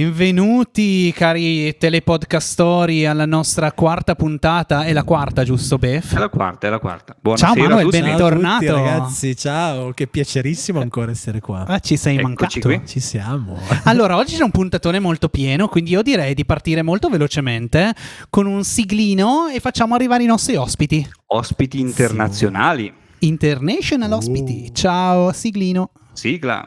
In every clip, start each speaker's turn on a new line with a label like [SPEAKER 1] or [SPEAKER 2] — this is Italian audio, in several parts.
[SPEAKER 1] Benvenuti cari telepodcastori alla nostra quarta puntata, è la quarta giusto Bef?
[SPEAKER 2] È la quarta, è la quarta. Buonasera
[SPEAKER 1] ciao Manuel,
[SPEAKER 2] a tutti.
[SPEAKER 1] bentornato.
[SPEAKER 3] Ciao a tutti, ragazzi, ciao, che piacerissimo ancora essere qua.
[SPEAKER 1] Ah, ci sei
[SPEAKER 2] Eccoci
[SPEAKER 1] mancato.
[SPEAKER 2] qui.
[SPEAKER 3] Ci siamo.
[SPEAKER 1] Allora, oggi c'è un puntatone molto pieno, quindi io direi di partire molto velocemente con un siglino e facciamo arrivare i nostri ospiti.
[SPEAKER 2] Ospiti internazionali.
[SPEAKER 1] International ospiti.
[SPEAKER 3] Uh.
[SPEAKER 1] Ciao, siglino.
[SPEAKER 2] Sigla.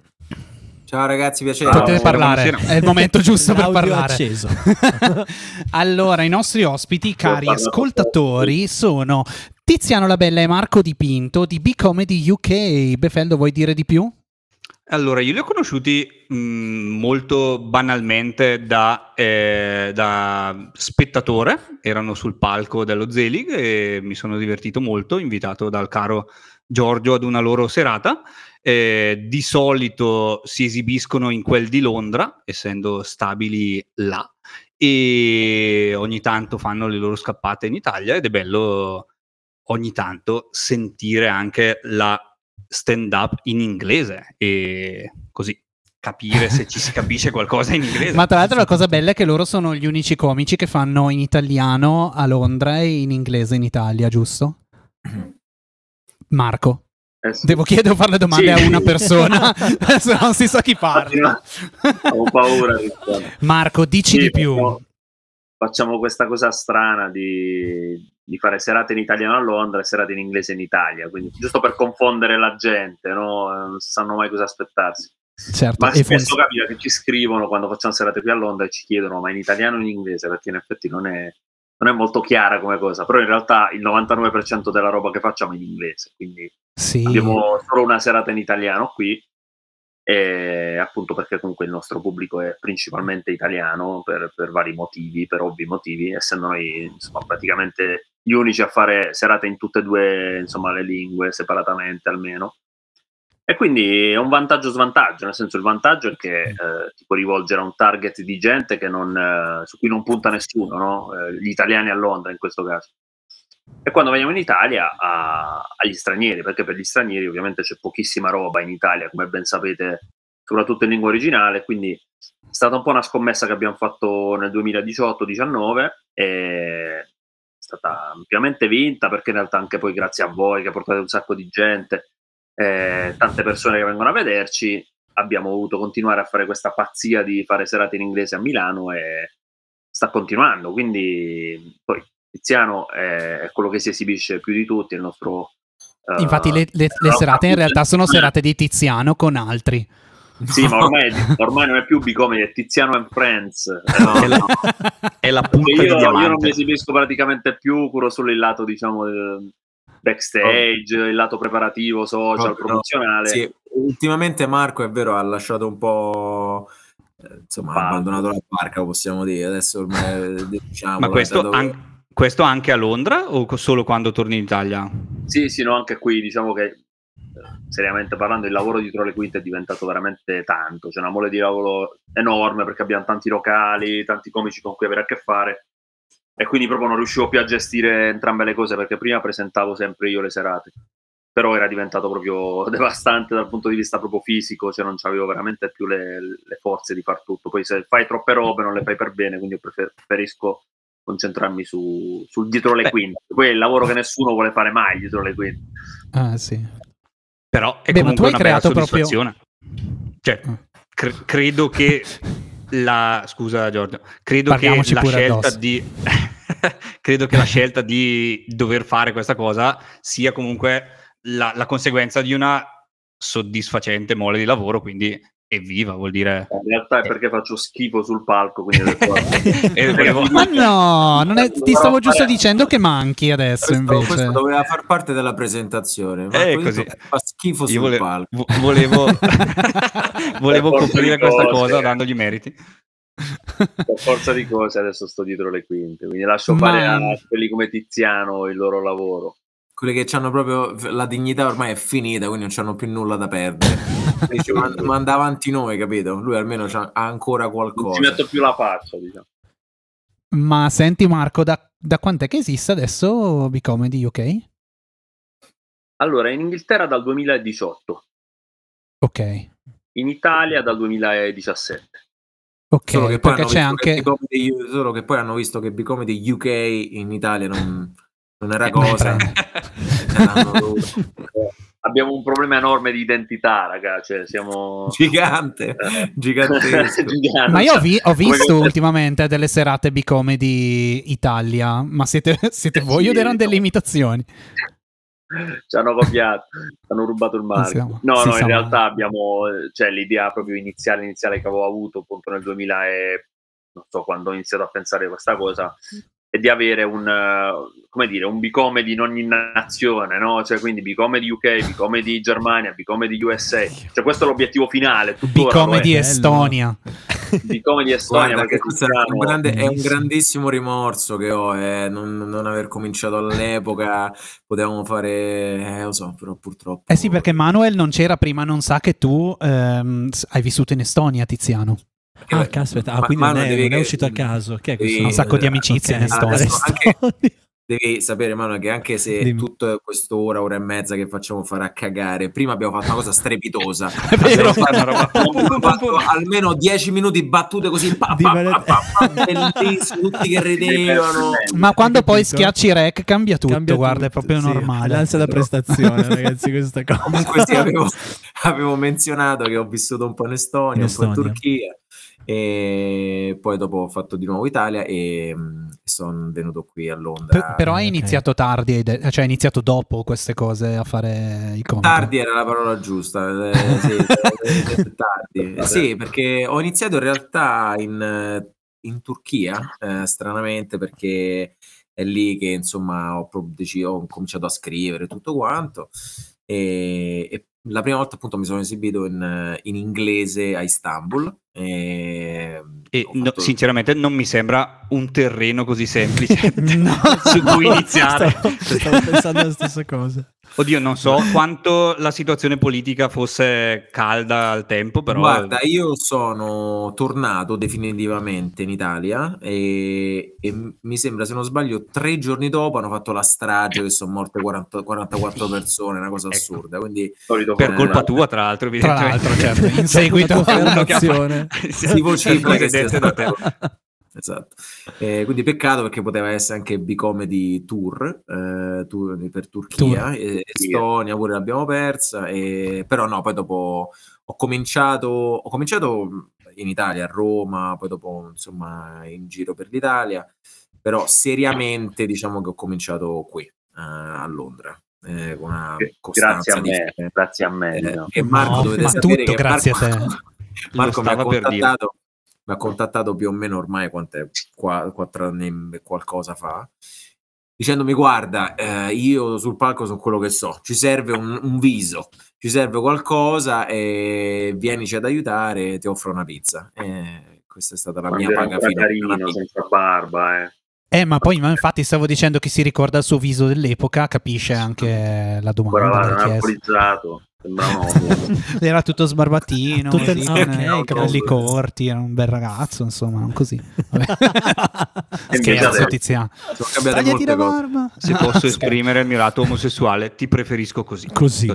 [SPEAKER 1] Ciao
[SPEAKER 3] ragazzi,
[SPEAKER 4] piacere.
[SPEAKER 1] Potete
[SPEAKER 2] Buonasera,
[SPEAKER 1] parlare,
[SPEAKER 2] buonasera.
[SPEAKER 1] è il momento giusto per parlare.
[SPEAKER 3] acceso.
[SPEAKER 1] allora, i nostri ospiti, cari ascoltatori, sono Tiziano Labella e Marco Dipinto di B-Comedy UK. Befeldo, vuoi dire di più?
[SPEAKER 2] Allora, io li ho conosciuti mh, molto banalmente da, eh, da spettatore, erano sul palco dello Zelig e mi sono divertito molto, invitato dal caro Giorgio ad una loro serata. Eh, di solito si esibiscono in quel di Londra, essendo stabili là, e ogni tanto fanno le loro scappate in Italia ed è bello ogni tanto sentire anche la stand up in inglese e così capire se ci si capisce qualcosa in inglese.
[SPEAKER 1] Ma tra l'altro la cosa bella è che loro sono gli unici comici che fanno in italiano a Londra e in inglese in Italia, giusto? Marco,
[SPEAKER 4] Eh sì.
[SPEAKER 1] devo chiedere o fare le domande
[SPEAKER 4] Sì.
[SPEAKER 1] a una persona, se non si sa chi parla.
[SPEAKER 4] Ho paura.
[SPEAKER 1] Marco, dici
[SPEAKER 4] Sì,
[SPEAKER 1] di più.
[SPEAKER 4] facciamo- Facciamo questa cosa strana di, di fare serate in italiano a Londra e serate in inglese in Italia, quindi giusto per confondere la gente, no? non sanno mai cosa aspettarsi.
[SPEAKER 1] Certo,
[SPEAKER 4] Ma spesso
[SPEAKER 1] funziona.
[SPEAKER 4] capita che ci scrivono quando facciamo serate qui a Londra e ci chiedono ma in italiano o in inglese, perché in effetti non è, non è molto chiara come cosa, però in realtà il 99% della roba che facciamo è in inglese, quindi
[SPEAKER 1] Sì.
[SPEAKER 4] abbiamo solo una serata in italiano qui e appunto perché comunque il nostro pubblico è principalmente italiano per, per vari motivi, per ovvi motivi, essendo noi insomma praticamente gli unici a fare serate in tutte e due insomma le lingue separatamente almeno. E quindi è un vantaggio svantaggio, nel senso il vantaggio è che eh, ti puoi rivolgere a un target di gente che non, eh, su cui non punta nessuno, no? Eh, gli italiani a Londra in questo caso. E quando veniamo in Italia a- agli stranieri, perché per gli stranieri ovviamente c'è pochissima roba in Italia, come ben sapete, soprattutto in lingua originale, quindi è stata un po' una scommessa che abbiamo fatto nel 2018-19 e è stata ampiamente vinta perché in realtà anche poi grazie a voi che portate un sacco di gente, eh, tante persone che vengono a vederci, abbiamo voluto continuare a fare questa pazzia di fare serate in inglese a Milano e sta continuando, quindi poi Tiziano è, è quello che si esibisce più di tutti, il nostro... eh,
[SPEAKER 1] Infatti le, le- le serate in realtà sono
[SPEAKER 4] eh,
[SPEAKER 1] serate di Tiziano con altri.
[SPEAKER 4] Sì, ma ormai, ormai non è più Bicomedy, è Tiziano and Friends.
[SPEAKER 2] No, è, la, è la punta
[SPEAKER 4] io,
[SPEAKER 2] di
[SPEAKER 4] io non mi esibisco praticamente più, curo solo il lato, diciamo, backstage, il lato preparativo, social,
[SPEAKER 5] però,
[SPEAKER 4] promozionale.
[SPEAKER 5] Sì, ultimamente Marco è vero, ha lasciato un po'. eh, Insomma, ha abbandonato la barca, possiamo dire. Adesso ormai diciamo.
[SPEAKER 2] Ma questo,
[SPEAKER 5] dato-
[SPEAKER 2] an- questo anche a Londra o solo quando torni in Italia?
[SPEAKER 4] Sì, sì, no, anche qui diciamo che eh, seriamente parlando il lavoro dietro le quinte è diventato veramente tanto, c'è una mole di lavoro enorme perché abbiamo tanti locali, tanti comici con cui avere a che fare. E quindi proprio non riuscivo più a gestire entrambe le cose perché prima presentavo sempre io le serate, però era diventato proprio devastante dal punto di vista proprio fisico, cioè non avevo veramente più le, le forze di far tutto, poi se fai troppe robe non le fai per bene, quindi preferisco concentrarmi su, sul dietro le
[SPEAKER 2] Beh.
[SPEAKER 4] quinte, poi è il lavoro che nessuno vuole fare mai dietro le quinte.
[SPEAKER 1] Ah, sì.
[SPEAKER 2] Però è
[SPEAKER 1] Beh,
[SPEAKER 2] comunque
[SPEAKER 1] hai
[SPEAKER 2] una bella
[SPEAKER 1] creato proprio-
[SPEAKER 2] soddisfazione. Cioè,
[SPEAKER 1] Ah.
[SPEAKER 2] cre- credo che la scusa Giorgio, credo che la scelta
[SPEAKER 1] addosso.
[SPEAKER 2] di credo che la scelta di dover fare questa cosa sia comunque la, la conseguenza di una soddisfacente mole di lavoro, quindi evviva, vuol dire
[SPEAKER 4] In realtà è perché faccio schifo sul palco, quindi
[SPEAKER 2] Eh, volevo-
[SPEAKER 1] Ma no, non è- ti stavo giusto dicendo che manchi adesso
[SPEAKER 5] questo,
[SPEAKER 1] invece.
[SPEAKER 5] questo doveva far parte della presentazione. Marco
[SPEAKER 2] Eh, così.
[SPEAKER 5] Fa schifo sul
[SPEAKER 2] Io vole-
[SPEAKER 5] palco.
[SPEAKER 2] vo- volevo, volevo coprire questa
[SPEAKER 4] cose.
[SPEAKER 2] cosa dandogli meriti.
[SPEAKER 4] Per forza di cose adesso sto dietro le quinte, quindi lascio
[SPEAKER 1] Ma-
[SPEAKER 4] fare a quelli come Tiziano il loro lavoro.
[SPEAKER 5] Quelli che hanno proprio la dignità ormai è finita, quindi non hanno più nulla da perdere. Dice, "Ma- manda avanti noi, capito? Lui almeno c'ha- ha ancora
[SPEAKER 4] Non ci
[SPEAKER 5] qualcosa.
[SPEAKER 4] metto più la faccia, diciamo.
[SPEAKER 1] Ma senti Marco, da, da quant'è che esiste adesso Bicomedy UK?
[SPEAKER 4] Allora, in Inghilterra dal 2018,
[SPEAKER 1] Ok,
[SPEAKER 4] in Italia dal 2017.
[SPEAKER 1] ok,
[SPEAKER 5] Solo che poi
[SPEAKER 1] perché
[SPEAKER 5] hanno
[SPEAKER 1] c'è
[SPEAKER 5] visto che
[SPEAKER 1] anche...
[SPEAKER 5] Bicomedy solo che poi hanno visto che Bicomedy UK in Italia non, non era cosa.
[SPEAKER 4] Abbiamo un problema enorme di identità, raga, cioè siamo...
[SPEAKER 5] Gigante, gigantesco.
[SPEAKER 1] Ma io ho, vi- ho visto ultimamente delle serate Bicomedy Italia, ma siete, siete voi o
[SPEAKER 4] Sì,
[SPEAKER 1] erano delle imitazioni?
[SPEAKER 4] ci hanno copiato, hanno rubato il marchio.
[SPEAKER 1] siamo-
[SPEAKER 4] no,
[SPEAKER 1] si
[SPEAKER 4] no, in realtà
[SPEAKER 1] male.
[SPEAKER 4] abbiamo, cioè l'idea proprio iniziale, iniziale che avevo avuto appunto nel 2000 e non so quando ho iniziato a pensare a questa cosa, è di avere un, eh, come dire, un bicomedy in ogni nazione, no? Cioè quindi bicomedy UK, bicomedy Germania, bicomedy USA. Cioè questo è l'obiettivo finale,
[SPEAKER 1] Bicomedy. Estonia.
[SPEAKER 4] Bicomedy Estonia,
[SPEAKER 5] Guarda, questo è un, grande- è un grandissimo rimorso che ho, eh, non, non aver cominciato all'epoca, potevamo fare, eh, lo so, però purtroppo...
[SPEAKER 1] Eh sì, perché Manuel non c'era prima, non sa che tu ehm, hai vissuto in Estonia, Tiziano.
[SPEAKER 3] Ah, caspita, ah,
[SPEAKER 5] ma-
[SPEAKER 3] quindi non è,
[SPEAKER 5] devi
[SPEAKER 3] non è
[SPEAKER 5] che-
[SPEAKER 3] uscito a caso. Chi è
[SPEAKER 5] devi-
[SPEAKER 3] questo?
[SPEAKER 1] Un sacco di amicizie in
[SPEAKER 3] ok.
[SPEAKER 1] Estonia.
[SPEAKER 5] Adesso anche-
[SPEAKER 3] Estonia.
[SPEAKER 5] Devi sapere, Manu, che anche se
[SPEAKER 3] Dimmi.
[SPEAKER 5] tutta quest'ora, ora e mezza che facciamo fare a cagare, prima abbiamo fatto una cosa strepitosa.
[SPEAKER 1] È vero.
[SPEAKER 5] Fatto, almeno 10 minuti battute così, pa, pa, pa, pa, pa, bellissimo, tutti che ridevano.
[SPEAKER 1] Ma quando poi schiacci rec cambia tutto,
[SPEAKER 3] Cambia
[SPEAKER 1] guarda, è
[SPEAKER 3] tutto,
[SPEAKER 1] proprio
[SPEAKER 3] sì,
[SPEAKER 1] normale.
[SPEAKER 3] L'ansia da prestazione, ragazzi, questa cosa.
[SPEAKER 5] Comunque sì, avevo, avevo menzionato che ho vissuto un po' in Estonia,
[SPEAKER 3] In
[SPEAKER 5] un po' in
[SPEAKER 3] Estonia.
[SPEAKER 5] Turchia e poi dopo ho fatto di nuovo Italia e mm, sono venuto qui a Londra.
[SPEAKER 1] P- però hai iniziato tardi, cioè hai iniziato dopo queste cose a fare i comici.
[SPEAKER 5] Tardi era la parola giusta, eh, sì, tardi. Sì, perché ho iniziato in realtà in, in Turchia, eh, stranamente, perché è lì che insomma ho, pro- deci- ho cominciato a scrivere tutto quanto. E, e la prima volta appunto mi sono esibito in, in inglese a Istanbul. E,
[SPEAKER 2] E
[SPEAKER 5] ho
[SPEAKER 2] no,
[SPEAKER 5] fatto-
[SPEAKER 2] sinceramente non mi sembra un terreno così semplice
[SPEAKER 1] No.
[SPEAKER 2] su cui iniziare.
[SPEAKER 3] Stavo, stavo pensando alla stessa cosa.
[SPEAKER 2] Oddio, non so quanto la situazione politica fosse calda al tempo, però
[SPEAKER 5] Guarda, io sono tornato definitivamente in Italia e, e mi sembra, se non sbaglio, tre giorni dopo hanno fatto la strage che sono morte 40 44 persone, una cosa
[SPEAKER 2] Ecco.
[SPEAKER 5] assurda. Quindi
[SPEAKER 2] per colpa tua, tra l'altro,
[SPEAKER 1] Tra
[SPEAKER 2] evidentemente.
[SPEAKER 1] l'altro, certo, in seguito
[SPEAKER 3] Una tua
[SPEAKER 2] Uno che da te.
[SPEAKER 5] Esatto. Eh, quindi peccato perché poteva essere anche Bicomedy Tour, eh, tour per Turchia,
[SPEAKER 1] Tour.
[SPEAKER 5] eh, Estonia pure l'abbiamo persa, e- però no, poi dopo ho cominciato, ho cominciato in Italia, a Roma, poi dopo insomma in giro per l'Italia, però seriamente diciamo che ho cominciato qui, eh, a Londra, eh,
[SPEAKER 4] Grazie a me,
[SPEAKER 5] di-
[SPEAKER 4] grazie a me.
[SPEAKER 5] eh,
[SPEAKER 4] diciamo.
[SPEAKER 5] e Marco
[SPEAKER 1] No,
[SPEAKER 5] dovete
[SPEAKER 1] ma
[SPEAKER 5] sapere
[SPEAKER 1] tutto
[SPEAKER 5] che
[SPEAKER 1] grazie
[SPEAKER 5] Marco,
[SPEAKER 1] a te.
[SPEAKER 5] Marco mi ha
[SPEAKER 2] stava per dire.
[SPEAKER 5] contattato mi ha contattato più o meno ormai quant'è, qua, quattro anni e qualcosa fa dicendomi guarda eh, io sul palco sono quello che so ci serve un, un viso ci serve qualcosa e vienici ad aiutare ti offro una pizza e questa è stata la
[SPEAKER 4] Quando
[SPEAKER 5] mia paga pizza.
[SPEAKER 4] senza barba, eh.
[SPEAKER 1] Eh, ma poi ma infatti stavo dicendo che si ricorda il suo viso dell'epoca, capisce anche la domanda.
[SPEAKER 4] Ancora
[SPEAKER 1] Era tutto sbarbatino,
[SPEAKER 3] Tutte-
[SPEAKER 1] sì,
[SPEAKER 3] ah,
[SPEAKER 1] con
[SPEAKER 3] ok,
[SPEAKER 1] i capelli corti, era un bel ragazzo, insomma, non così. Scherzo, Tiziano. Tagliati
[SPEAKER 5] molte
[SPEAKER 1] la
[SPEAKER 5] cose
[SPEAKER 1] barba.
[SPEAKER 2] Se posso esprimere il mio lato omosessuale, ti preferisco così.
[SPEAKER 3] Così.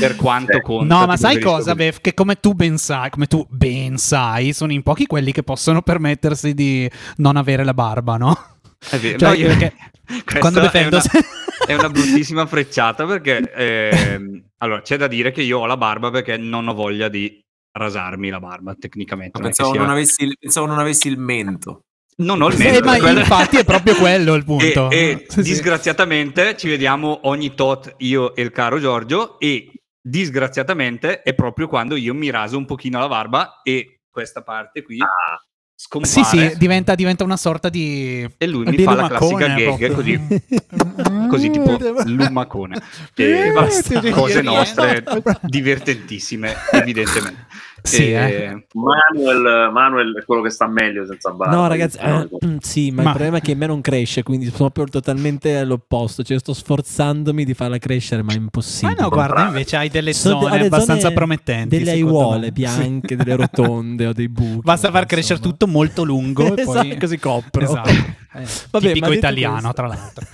[SPEAKER 2] Per quanto
[SPEAKER 4] Eh,
[SPEAKER 2] conta.
[SPEAKER 1] No, ma sai cosa,
[SPEAKER 2] così.
[SPEAKER 1] Bev? Che come tu ben sai, come tu ben sai, sono in pochi quelli che possono permettersi di non avere la barba, no?
[SPEAKER 2] È vero.
[SPEAKER 1] Cioè,
[SPEAKER 2] No, io-
[SPEAKER 1] perché quando
[SPEAKER 2] è
[SPEAKER 1] difendo...
[SPEAKER 2] una- È una bruttissima frecciata perché ehm, allora c'è da dire che io ho la barba perché non ho voglia di rasarmi la barba tecnicamente. non
[SPEAKER 5] pensavo,
[SPEAKER 2] sia-
[SPEAKER 5] non avessi, il- pensavo non avessi il mento
[SPEAKER 2] non ho il
[SPEAKER 1] Sì,
[SPEAKER 2] mento,
[SPEAKER 1] ma
[SPEAKER 2] per quello-
[SPEAKER 1] infatti è proprio quello il punto.
[SPEAKER 2] E, e
[SPEAKER 1] Sì, sì.
[SPEAKER 2] disgraziatamente ci vediamo ogni tot io e il caro Giorgio e disgraziatamente è proprio quando io mi raso un pochino la barba e questa parte qui
[SPEAKER 4] Ah,
[SPEAKER 2] scompare
[SPEAKER 1] Sì, sì, diventa, diventa una sorta di...
[SPEAKER 2] e lui mi
[SPEAKER 1] di
[SPEAKER 2] fa la classica gag
[SPEAKER 1] proprio.
[SPEAKER 2] così. Così tipo lumacone e basta, cose nostre divertentissime evidentemente
[SPEAKER 1] Sì, eh.
[SPEAKER 4] Manuel, Manuel è quello che sta meglio senza barba.
[SPEAKER 3] No, ragazzi,
[SPEAKER 4] diciamo
[SPEAKER 3] eh, mm, sì, ma,
[SPEAKER 1] Ma-
[SPEAKER 3] il problema è che in me non cresce, quindi sono proprio totalmente all'opposto. Cioè, sto sforzandomi di farla crescere, ma è
[SPEAKER 1] Ma
[SPEAKER 3] impossibile.
[SPEAKER 1] no, guarda, invece hai delle
[SPEAKER 3] Sono
[SPEAKER 1] zone
[SPEAKER 3] de- alle
[SPEAKER 1] abbastanza
[SPEAKER 3] zone-
[SPEAKER 1] promettenti.
[SPEAKER 3] Delle aiuole
[SPEAKER 1] me.
[SPEAKER 3] bianche, delle rotonde o dei buchi.
[SPEAKER 1] Basta far crescere tutto molto lungo e
[SPEAKER 3] esatto,
[SPEAKER 1] poi...
[SPEAKER 3] così copro.
[SPEAKER 1] Esatto. Eh,
[SPEAKER 3] Vabbè,
[SPEAKER 1] tipico
[SPEAKER 3] ma
[SPEAKER 1] italiano,
[SPEAKER 3] questo-
[SPEAKER 1] tra l'altro.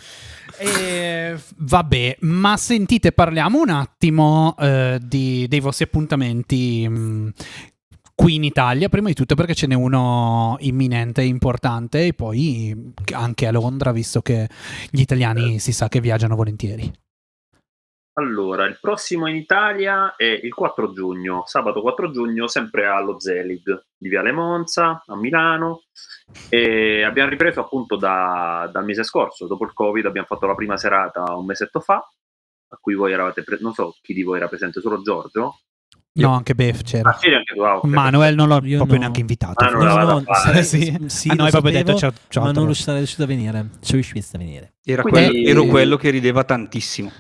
[SPEAKER 1] Eh, vabbè, ma sentite, parliamo un attimo eh, di- dei vostri appuntamenti mh, qui in Italia. Prima di tutto perché ce n'è uno imminente e importante, e poi anche a Londra, visto che gli italiani si sa che viaggiano volentieri.
[SPEAKER 4] Allora, il prossimo in Italia è il 4 giugno, sabato 4 giugno, sempre allo Zelig di Viale Monza, a Milano. E abbiamo ripreso appunto da- dal mese scorso, dopo il Covid, abbiamo fatto la prima serata un mesetto fa, a cui voi eravate, pre- non so chi di voi era presente, solo Giorgio.
[SPEAKER 1] No, anche Bef c'era.
[SPEAKER 4] Ah, sì, anche tu, ah.
[SPEAKER 1] Manuel non l'ho
[SPEAKER 3] Io
[SPEAKER 1] proprio
[SPEAKER 3] no.
[SPEAKER 1] neanche invitato.
[SPEAKER 4] Ah, non
[SPEAKER 3] No, no, no, sarei-
[SPEAKER 1] Sì.
[SPEAKER 3] sì,
[SPEAKER 1] A
[SPEAKER 3] lo
[SPEAKER 1] noi proprio
[SPEAKER 3] sapevo,
[SPEAKER 1] detto ciao, ciao,
[SPEAKER 3] ma non sarei riuscito a venire. Ci riuscito a venire.
[SPEAKER 2] Era,
[SPEAKER 4] Quindi-
[SPEAKER 2] quello, ero quello che rideva tantissimo.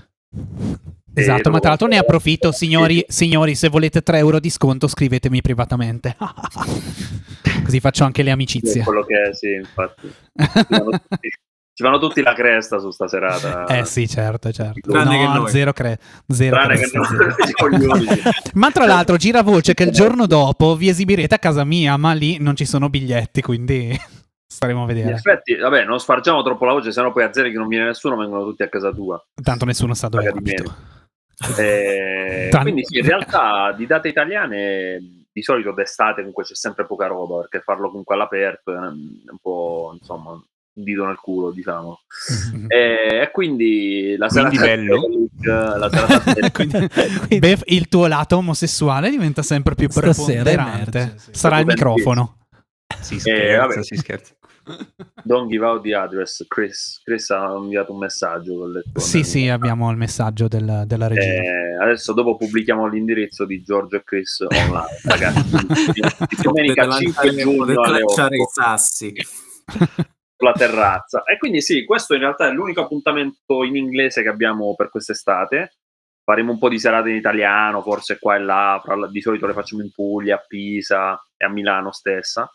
[SPEAKER 1] Esatto, ma tra l'altro ne approfitto, signori, signori, se volete 3 euro di sconto scrivetemi privatamente. Così faccio anche le amicizie.
[SPEAKER 4] è quello che è, sì, infatti. Ci vanno tutti, la cresta su sta serata.
[SPEAKER 1] Eh sì, certo, certo.
[SPEAKER 5] Tranne che
[SPEAKER 1] no,
[SPEAKER 5] noi.
[SPEAKER 1] zero, cre- zero
[SPEAKER 4] Tranne che
[SPEAKER 1] cresta,
[SPEAKER 4] noi,
[SPEAKER 1] zero. Ma tra l'altro gira voce che il giorno dopo vi esibirete a casa mia, ma lì non ci sono biglietti, quindi staremo a
[SPEAKER 4] In
[SPEAKER 1] vedere.
[SPEAKER 4] effetti, vabbè, non spargiamo troppo la voce, sennò poi a zero che non viene nessuno, vengono tutti a casa tua.
[SPEAKER 1] Tanto nessuno sa dove
[SPEAKER 4] di
[SPEAKER 1] abito.
[SPEAKER 4] Eh, quindi sì, in realtà di date italiane di solito d'estate comunque c'è sempre poca roba perché farlo comunque all'aperto è un è un po' insomma un dito nel culo diciamo e, e quindi la
[SPEAKER 2] Quindi
[SPEAKER 4] serata
[SPEAKER 2] bello.
[SPEAKER 4] la serata
[SPEAKER 1] Quindi, Bev, il tuo lato omosessuale diventa sempre più preponderante.
[SPEAKER 3] emerge, sì.
[SPEAKER 1] Sarà il microfono.
[SPEAKER 2] Si
[SPEAKER 4] Eh,
[SPEAKER 2] scherza,
[SPEAKER 4] vabbè.
[SPEAKER 2] si scherza.
[SPEAKER 4] Don't give out the address Chris Chris ha inviato un messaggio
[SPEAKER 1] Sì, sì, abbiamo il messaggio del- della regia.
[SPEAKER 4] Eh, adesso dopo pubblichiamo l'indirizzo di Giorgio e Chris online ragazzi domenica
[SPEAKER 5] Potete
[SPEAKER 4] 5
[SPEAKER 5] lanciare-
[SPEAKER 4] giugno alle 8
[SPEAKER 5] lanciare i sassi.
[SPEAKER 4] sulla terrazza. E quindi sì, questo in realtà è l'unico appuntamento in inglese che abbiamo per quest'estate. Faremo un po' di serate in italiano, forse qua e là, fra- di solito le facciamo in Puglia, a Pisa e a Milano stessa.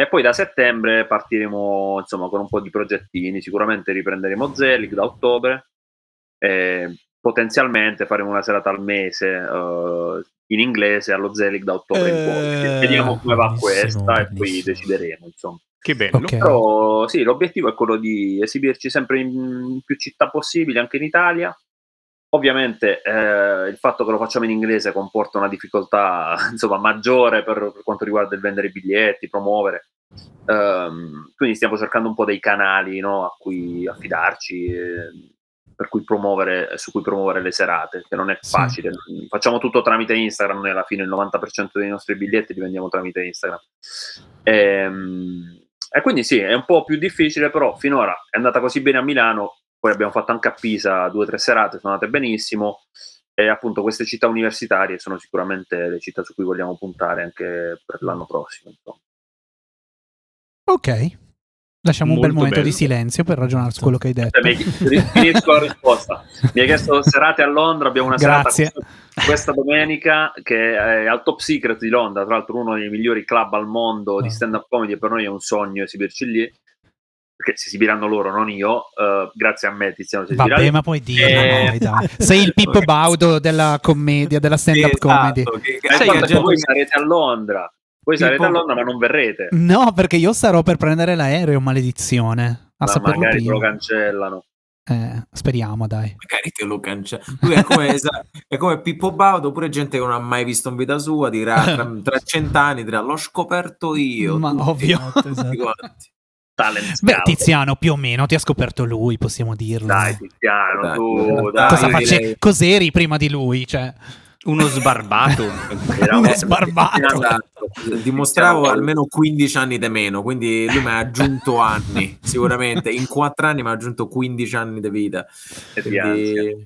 [SPEAKER 4] E poi da settembre partiremo insomma con un po' di progettini, sicuramente riprenderemo Zelig da ottobre, e potenzialmente faremo una serata al mese eh, in inglese allo Zelig da ottobre in poi.
[SPEAKER 3] Eh,
[SPEAKER 4] Vediamo come va
[SPEAKER 3] benissimo,
[SPEAKER 4] questa e poi decideremo insomma.
[SPEAKER 2] Che bello.
[SPEAKER 1] Ok.
[SPEAKER 4] Però sì, l'obiettivo è quello di esibirci sempre in più città possibili, anche in Italia. Ovviamente eh, il fatto che lo facciamo in inglese comporta una difficoltà insomma, maggiore per, per quanto riguarda il vendere i biglietti, promuovere. Ehm, quindi stiamo cercando un po' dei canali no, a cui affidarci, eh, per cui promuovere, su cui promuovere le serate, che non è
[SPEAKER 1] Sì.
[SPEAKER 4] facile. Facciamo tutto tramite Instagram, noi alla fine il 90% dei nostri biglietti li vendiamo tramite Instagram. Ehm, e quindi sì, è un po' più difficile, però finora è andata così bene a Milano, poi abbiamo fatto anche a Pisa due o tre serate, sono andate benissimo, e appunto queste città universitarie sono sicuramente le città su cui vogliamo puntare anche per l'anno prossimo. insomma.
[SPEAKER 1] Ok. Lasciamo un bel
[SPEAKER 2] Molto
[SPEAKER 1] momento di
[SPEAKER 2] bello.
[SPEAKER 1] silenzio per ragionare su quello che hai detto.
[SPEAKER 4] Cioè, mi hai ri- finisco la risposta. Mi hai chiesto serate a Londra, abbiamo una
[SPEAKER 1] Grazie.
[SPEAKER 4] serata questa, questa domenica che è al Top Secret di Londra, tra l'altro uno dei migliori club al mondo di
[SPEAKER 3] Ah.
[SPEAKER 4] stand-up comedy e per noi è un sogno esibirci lì, perché si esibiranno loro, non io, eh, grazie a me Tiziano
[SPEAKER 1] Vabbè, ma puoi dire,
[SPEAKER 4] Eh,
[SPEAKER 1] dai. Sei il Pippo Baudo della commedia, della stand-up
[SPEAKER 5] Sì,
[SPEAKER 1] comedy.
[SPEAKER 5] esatto, che- che-
[SPEAKER 4] Eh,
[SPEAKER 5] sai
[SPEAKER 4] guarda voi sarete a Londra, voi
[SPEAKER 5] Tipo-
[SPEAKER 4] sarete a Londra ma non verrete,
[SPEAKER 1] No, perché io sarò per prendere l'aereo, maledizione. A
[SPEAKER 4] ma
[SPEAKER 1] saperlo
[SPEAKER 4] magari te lo cancellano.
[SPEAKER 1] Eh, speriamo, dai.
[SPEAKER 5] magari te lo cancella. Lui è come, è come Pippo Baudo, oppure gente che non ha mai visto in vita sua, dirà tra, tra cent'anni, dirà l'ho scoperto io.
[SPEAKER 1] Ma
[SPEAKER 5] tutti,
[SPEAKER 1] ovvio.
[SPEAKER 3] Esatto,
[SPEAKER 5] tutti
[SPEAKER 3] esatto.
[SPEAKER 4] Talent
[SPEAKER 1] Beh. Tiziano, più o meno ti ha scoperto lui, possiamo dirlo.
[SPEAKER 4] Dai Tiziano,
[SPEAKER 5] Dai,
[SPEAKER 4] tu,
[SPEAKER 5] dai.
[SPEAKER 1] Cosa
[SPEAKER 5] io
[SPEAKER 1] face-
[SPEAKER 5] direi-
[SPEAKER 1] Cos'eri prima di lui? Cioè,
[SPEAKER 2] Uno sbarbato.
[SPEAKER 1] Uno
[SPEAKER 4] un-
[SPEAKER 1] sbarbato.
[SPEAKER 5] Esatto. Dimostravo
[SPEAKER 4] Tiziano-
[SPEAKER 5] almeno 15 anni di meno, quindi lui mi ha aggiunto anni, sicuramente. In 4 anni mi ha aggiunto 15 anni di vita.
[SPEAKER 4] E di
[SPEAKER 5] Quindi-
[SPEAKER 4] ansia.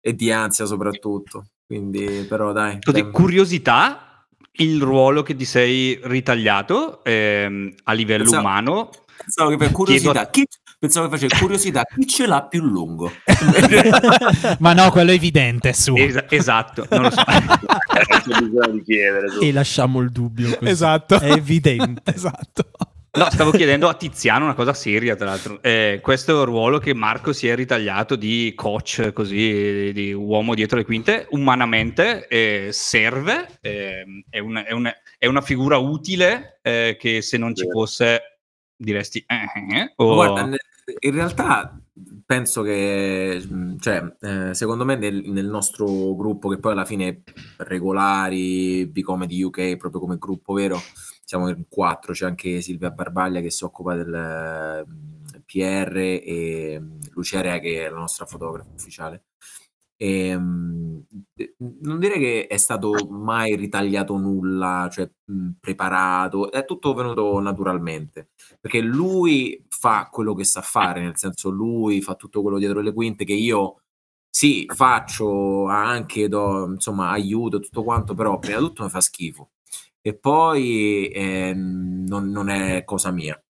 [SPEAKER 5] E di ansia soprattutto. Quindi, però dai.
[SPEAKER 2] Così,
[SPEAKER 5] dai.
[SPEAKER 2] curiosità, il ruolo che ti sei ritagliato ehm, a livello
[SPEAKER 5] Pensavo-
[SPEAKER 2] umano.
[SPEAKER 5] Pensavo che per curiosità, chi, Pensavo che facevi curiosità, chi ce l'ha più lungo?
[SPEAKER 1] Ma no, quello è evidente su.
[SPEAKER 2] Es- esatto, non lo so.
[SPEAKER 4] Chiedere.
[SPEAKER 3] E lasciamo il dubbio. Così.
[SPEAKER 1] Esatto.
[SPEAKER 3] È evidente.
[SPEAKER 1] esatto.
[SPEAKER 2] No, stavo chiedendo a Tiziano una cosa seria, tra l'altro. Eh, questo ruolo che Marco si è ritagliato di coach, così, di uomo dietro le quinte, umanamente eh, serve, eh, è, un- è un- è una figura utile eh, che se non ci fosse diresti... eh, eh, o-
[SPEAKER 5] Guarda, in realtà penso che, mh, cioè, eh, secondo me nel, nel nostro gruppo, che poi alla fine regolari, Bicomedy UK, proprio come gruppo vero, siamo in quattro, c'è anche Silvia Barbaglia che si occupa del eh, PR e mh, Lucerea che è la nostra fotografa ufficiale. E, de- non dire che è stato mai ritagliato nulla, cioè preparato, è tutto venuto naturalmente perché lui fa quello che sa fare, nel senso lui fa tutto quello dietro le quinte che io sì, faccio anche, do, insomma, aiuto tutto quanto, però prima di tutto mi fa schifo e poi ehm, non, non è cosa mia.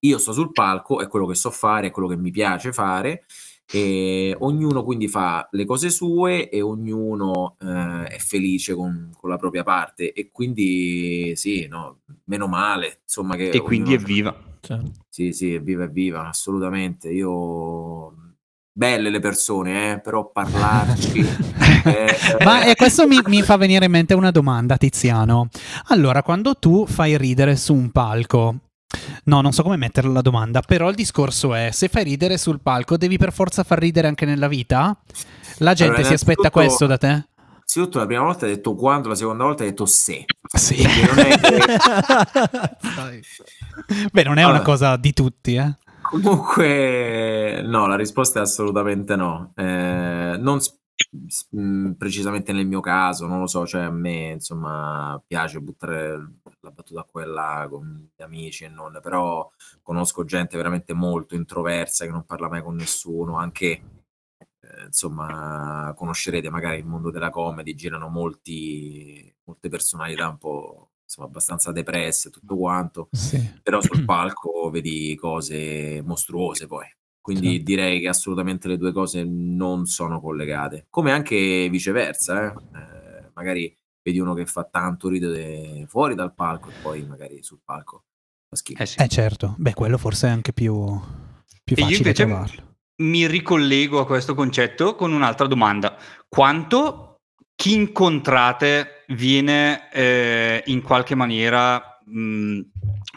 [SPEAKER 5] Io sto sul palco, è quello che so fare, è quello che mi piace fare e ognuno quindi fa le cose sue e ognuno eh, è felice con, con la propria parte e quindi sì, no, meno male, insomma che
[SPEAKER 2] e quindi
[SPEAKER 5] ognuno-
[SPEAKER 2] evviva.
[SPEAKER 3] Cioè,
[SPEAKER 5] sì, sì, evviva, evviva, assolutamente. Io belle le persone, eh, però parlarci eh,
[SPEAKER 1] Ma e questo mi, mi fa venire in mente una domanda, Tiziano. Allora, quando tu fai ridere su un palco, no, non so come mettere la domanda, però il discorso è: se fai ridere sul palco, devi per forza far ridere anche nella vita? La gente
[SPEAKER 5] Allora,
[SPEAKER 1] si aspetta questo da te?
[SPEAKER 5] Innanzitutto la prima volta hai detto quando, la seconda volta hai detto se.
[SPEAKER 1] Sì.
[SPEAKER 5] Quindi non è che-.
[SPEAKER 1] Beh, non è una
[SPEAKER 5] Allora.
[SPEAKER 1] cosa di tutti, eh.
[SPEAKER 5] Comunque, no, la risposta è assolutamente no. Eh, non mh, precisamente nel mio caso, non lo so, cioè a me insomma piace buttare la battuta qua e là con gli amici e non, però conosco gente veramente molto introversa che non parla mai con nessuno, anche eh, insomma conoscerete magari il mondo della comedy, girano molti, molte personalità un po' insomma abbastanza depresse tutto quanto
[SPEAKER 1] Sì.
[SPEAKER 5] però sul palco vedi cose mostruose poi. Quindi
[SPEAKER 3] Certo.
[SPEAKER 5] direi che assolutamente le due cose non sono collegate. Come anche viceversa, eh? Eh, magari vedi uno che fa tanto ridere fuori dal palco e poi magari sul palco fa schifo.
[SPEAKER 2] Eh sì.
[SPEAKER 1] Eh certo, beh, quello forse è anche più, più
[SPEAKER 2] E io
[SPEAKER 1] facile
[SPEAKER 2] invece
[SPEAKER 1] trovarlo.
[SPEAKER 2] mi ricollego a questo concetto con un'altra domanda. Quanto chi incontrate viene eh, in qualche maniera mh,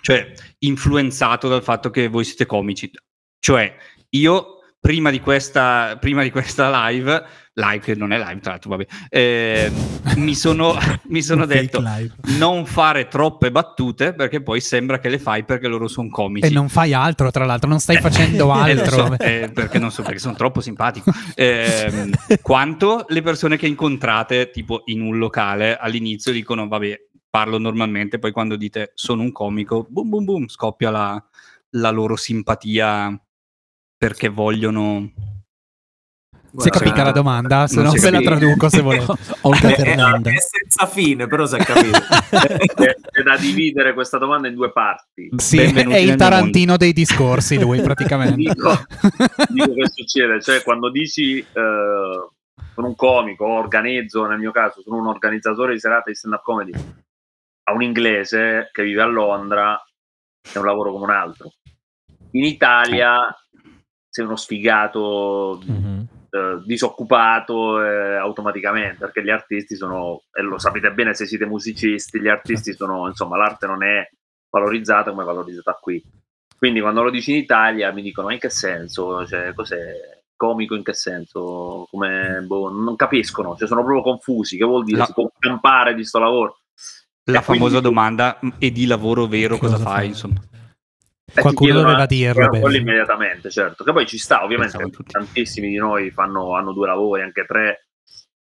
[SPEAKER 2] cioè, influenzato dal fatto che voi siete comici? Cioè, io prima di questa, prima di questa live, live che non è live tra l'altro, vabbè, eh, mi sono, mi sono detto non fare troppe battute perché poi sembra che le fai perché loro sono comici.
[SPEAKER 1] E non fai altro, tra l'altro, non stai
[SPEAKER 2] Eh,
[SPEAKER 1] facendo
[SPEAKER 2] eh,
[SPEAKER 1] altro.
[SPEAKER 2] so, eh, perché non so, perché sono troppo simpatico. Ehm, quanto le persone che incontrate, tipo in un locale, all'inizio dicono, vabbè, parlo normalmente, poi quando dite sono un comico, boom boom boom, scoppia la, la loro simpatia perché vogliono...
[SPEAKER 1] Si è capita la domanda? Se
[SPEAKER 2] non
[SPEAKER 1] no se la traduco se volete.
[SPEAKER 3] Olga Fernanda.
[SPEAKER 5] è senza fine, però si è capito.
[SPEAKER 4] È, è da dividere questa domanda in due parti.
[SPEAKER 1] Sì,
[SPEAKER 2] Benvenuti
[SPEAKER 1] è il Tarantino dei discorsi lui praticamente.
[SPEAKER 4] Dico, dico che succede, cioè quando dici eh, sono un comico, organizzo, nel mio caso sono un organizzatore di serate di stand-up comedy, a un inglese che vive a Londra è un lavoro come un altro. In Italia sei uno sfigato
[SPEAKER 3] Mhm.
[SPEAKER 4] eh, disoccupato eh, automaticamente perché gli artisti sono e lo sapete bene se siete musicisti gli artisti sono insomma l'arte non è valorizzata come è valorizzata qui. Quindi quando lo dici in Italia mi dicono "Ma in che senso? Cioè, cos'è? Comico in che senso? Come boh, non capiscono. Cioè, sono proprio confusi. Che vuol dire?
[SPEAKER 2] La-
[SPEAKER 4] si può campare di sto lavoro.
[SPEAKER 2] La
[SPEAKER 4] E quindi-
[SPEAKER 2] famosa domanda, e di lavoro vero cosa,
[SPEAKER 3] Cosa
[SPEAKER 2] fai?
[SPEAKER 3] fai?
[SPEAKER 2] Insomma.
[SPEAKER 1] Qualcuno doveva dirlo,
[SPEAKER 4] quello immediatamente, certo. Che poi ci sta, ovviamente, tantissimi di noi fanno, hanno due lavori, anche tre.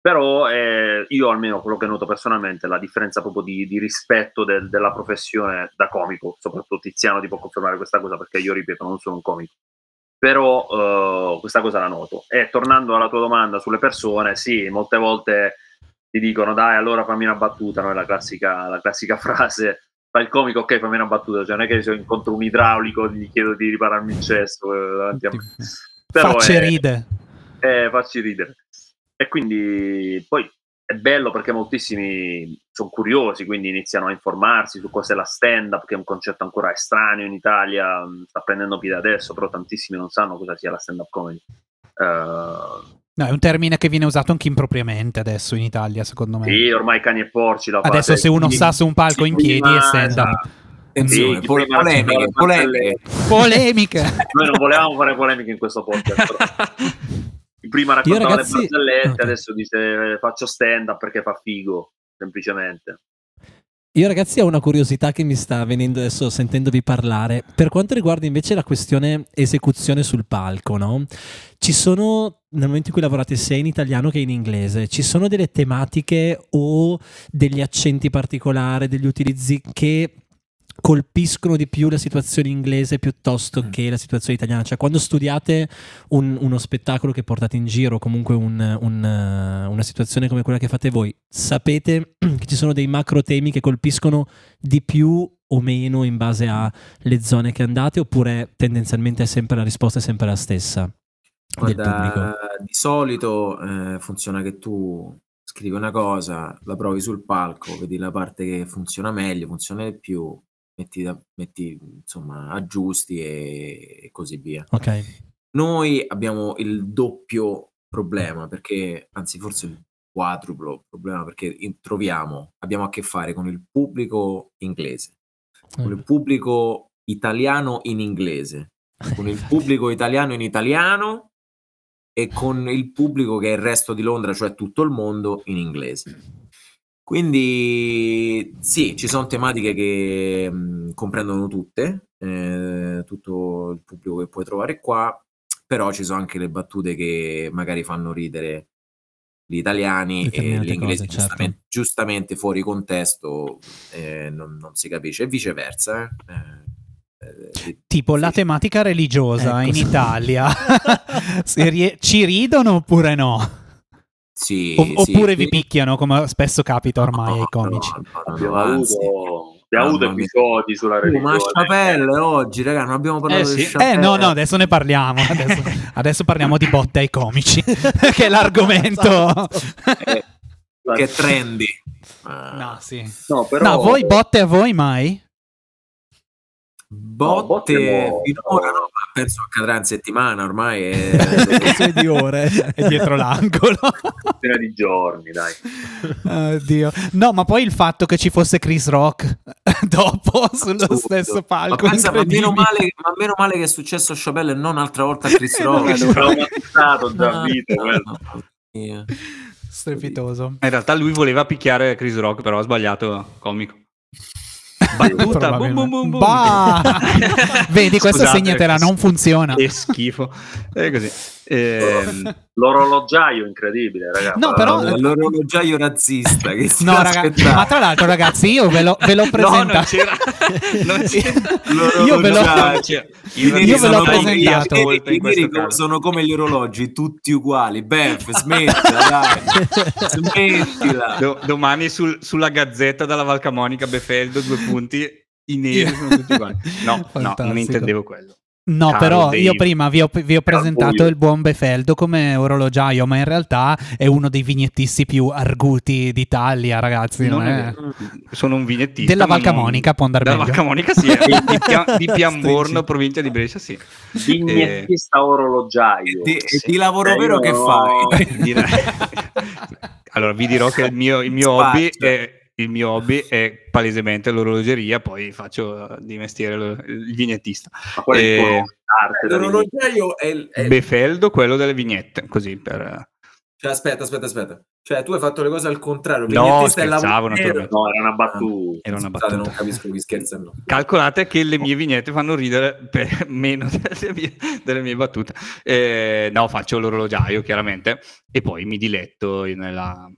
[SPEAKER 4] Però eh, io almeno quello che noto personalmente è la differenza proprio di, di rispetto del- della professione da comico, soprattutto Tiziano ti può confermare questa cosa perché io ripeto non sono un comico. Però eh, questa cosa la noto. E tornando alla tua domanda sulle persone, sì, molte volte ti dicono dai allora fammi una battuta, no? È la classica, la classica frase fa il comico, ok, fammi una battuta, cioè non è che se incontro un idraulico gli chiedo di ripararmi il cesso eh, davanti a me. Però
[SPEAKER 1] Facce
[SPEAKER 4] è-
[SPEAKER 1] ride.
[SPEAKER 4] eh, facci ridere. E quindi poi è bello perché moltissimi sono curiosi, quindi iniziano a informarsi su cos'è la stand-up, che è un concetto ancora estraneo in Italia, mh, sta prendendo piede adesso, però tantissimi non sanno cosa sia la stand-up comedy. Eh,
[SPEAKER 1] No, è un termine che viene usato anche impropriamente adesso in Italia, secondo me.
[SPEAKER 4] sì, ormai cani e porci la
[SPEAKER 1] Adesso se uno sta su un palco in piedi
[SPEAKER 4] prima-
[SPEAKER 1] è stand-up.
[SPEAKER 5] Attenzione,
[SPEAKER 4] Sì,
[SPEAKER 5] pol- polemiche, polemiche.
[SPEAKER 1] Polemiche!
[SPEAKER 4] Noi non volevamo fare polemiche in questo podcast, però. Prima raccontava
[SPEAKER 3] ragazzi-
[SPEAKER 4] le barzellette, adesso dice eh, faccio stand-up perché fa figo, semplicemente.
[SPEAKER 3] Io ragazzi ho una curiosità che mi sta venendo adesso sentendovi parlare. Per quanto riguarda invece la questione esecuzione sul palco, no? Ci sono, nel momento in cui lavorate sia in italiano che in inglese, ci sono delle tematiche o degli accenti particolari, degli utilizzi che colpiscono di più la situazione inglese piuttosto
[SPEAKER 5] Mm.
[SPEAKER 3] che la situazione italiana. Cioè, quando studiate un- uno spettacolo che portate in giro, o comunque un- un, eh, una situazione come quella che fate voi, sapete che ci sono dei macro temi che colpiscono di più o meno in base alle zone che andate, oppure tendenzialmente è sempre la risposta è sempre la stessa?
[SPEAKER 5] Guarda, di solito eh, funziona che tu scrivi una cosa, la provi sul palco, vedi la parte che funziona meglio, funziona di più, metti, da- metti, insomma, aggiusti e, e così via.
[SPEAKER 3] Ok.
[SPEAKER 5] Noi abbiamo il doppio problema, perché, anzi forse il quadruplo problema, perché in- troviamo, abbiamo a che fare con il pubblico inglese, con il pubblico italiano in inglese, con il pubblico italiano in italiano e con il pubblico che è il resto di Londra, cioè tutto il mondo, in inglese. Quindi sì, ci sono tematiche che mh, comprendono tutte, eh, tutto il pubblico che puoi trovare qua, però ci sono anche le battute che magari fanno ridere gli italiani e
[SPEAKER 3] Determinate
[SPEAKER 5] gli inglesi
[SPEAKER 3] cose, certo.
[SPEAKER 5] giustamente, giustamente fuori contesto eh, non, non si capisce, e viceversa. eh. Eh, eh,
[SPEAKER 1] Tipo la tematica religiosa
[SPEAKER 3] Ecco,
[SPEAKER 1] in. Italia. Rie- ci ridono oppure no?
[SPEAKER 5] Sì,
[SPEAKER 1] O-
[SPEAKER 5] sì,
[SPEAKER 1] oppure vi
[SPEAKER 5] sì.
[SPEAKER 1] picchiano come spesso capita ormai
[SPEAKER 5] No,
[SPEAKER 1] ai comici.
[SPEAKER 5] no, no,
[SPEAKER 4] Abbiamo avuto, abbiamo avuto episodi sulla
[SPEAKER 5] Uh,
[SPEAKER 4] religione.
[SPEAKER 5] ma Chapelle oggi, raga, non abbiamo parlato
[SPEAKER 2] Eh,
[SPEAKER 5] di
[SPEAKER 2] sì.
[SPEAKER 5] Chapelle.
[SPEAKER 1] Eh no, no, adesso ne parliamo. Adesso, adesso parliamo di botte ai comici, che è l'argomento.
[SPEAKER 5] Eh, che è trendy.
[SPEAKER 1] No, sì.
[SPEAKER 4] No, però,
[SPEAKER 1] No, voi botte a voi mai?
[SPEAKER 5] Botte,
[SPEAKER 4] No, botte no.
[SPEAKER 5] finora no, penso accadrà in settimana ormai. È...
[SPEAKER 3] Di ore.
[SPEAKER 1] È dietro l'angolo.
[SPEAKER 4] Una di giorni, dai.
[SPEAKER 1] Oddio. No, ma poi il fatto che ci fosse Chris Rock dopo sullo
[SPEAKER 5] Assurdo.
[SPEAKER 1] stesso
[SPEAKER 5] Ma,
[SPEAKER 1] palco.
[SPEAKER 5] pensa, ma, meno male, ma meno male che è successo a Chapelle e non altra volta a Chris Rock.
[SPEAKER 4] Sono traumatizzato già
[SPEAKER 5] Ah, mamma mia.
[SPEAKER 1] Strepitoso.
[SPEAKER 2] In realtà lui voleva picchiare Chris Rock, però ha sbagliato comico. Battuta, boom, boom, boom, boom.
[SPEAKER 1] Bah! Vedi, questa
[SPEAKER 2] Scusate,
[SPEAKER 1] segnatela non funziona.
[SPEAKER 2] Che schifo. È così. Ehm,
[SPEAKER 4] L'orologiaio incredibile, ragazzi.
[SPEAKER 1] No, però-
[SPEAKER 5] No, l'orologiaio razzista che si
[SPEAKER 1] No,
[SPEAKER 5] era
[SPEAKER 1] raga,
[SPEAKER 5] aspettato.
[SPEAKER 1] ma tra l'altro, ragazzi, io ve lo, ve l'ho
[SPEAKER 2] no, non
[SPEAKER 1] presentato.
[SPEAKER 2] c'era. Non c'era.
[SPEAKER 1] Io ve l'ho- Io ve l'ho
[SPEAKER 5] sono come-
[SPEAKER 1] presentato.
[SPEAKER 5] i neri-
[SPEAKER 2] in
[SPEAKER 5] i
[SPEAKER 2] questo
[SPEAKER 5] neri
[SPEAKER 2] caso.
[SPEAKER 5] sono come gli orologi, tutti uguali. Benf, smettila, dai. Smettila.
[SPEAKER 2] Do- domani sul- sulla gazzetta dalla Val Camonica Befeldo, due punti. I neri sono tutti uguali. No, no,
[SPEAKER 1] Fantastico.
[SPEAKER 2] non intendevo quello.
[SPEAKER 1] No,
[SPEAKER 2] Caro
[SPEAKER 1] però
[SPEAKER 2] Dave.
[SPEAKER 1] io prima vi ho, vi ho presentato il buon Befeldo come orologiaio, ma in realtà è uno dei vignettisti più arguti d'Italia, ragazzi. non
[SPEAKER 2] Non è
[SPEAKER 1] è-
[SPEAKER 2] vero. Sono un vignettista.
[SPEAKER 1] Della
[SPEAKER 2] ma
[SPEAKER 1] Val
[SPEAKER 2] non-
[SPEAKER 1] Camonica può andare
[SPEAKER 2] Della
[SPEAKER 1] meglio.
[SPEAKER 2] Val Camonica sì, eh. di, di Pia- di Piamborno, provincia di Brescia, sì.
[SPEAKER 4] Vignettista orologiaio.
[SPEAKER 5] Di,
[SPEAKER 2] Sì.
[SPEAKER 5] di lavoro
[SPEAKER 4] Eh,
[SPEAKER 5] vero che fai?
[SPEAKER 2] Allora, vi dirò che il mio, il mio hobby è il mio hobby è palesemente l'orologeria, poi faccio di mestiere il vignettista.
[SPEAKER 4] Ma qual è il
[SPEAKER 2] Eh,
[SPEAKER 4] tuo arte da
[SPEAKER 5] L'orologiaio è, il- è il-
[SPEAKER 2] Befeldo, quello delle vignette, così per...
[SPEAKER 5] Cioè, aspetta, aspetta, aspetta. Cioè, tu hai fatto le cose al contrario.
[SPEAKER 2] No, scherzavo, naturalmente.
[SPEAKER 4] No, era una battuta.
[SPEAKER 2] Era una
[SPEAKER 5] Scusate,
[SPEAKER 2] battuta.
[SPEAKER 5] non capisco chi scherza no.
[SPEAKER 2] Calcolate che le mie vignette fanno ridere per meno delle mie, delle mie battute. Eh, no, faccio l'orologiaio, chiaramente, e poi mi diletto nella...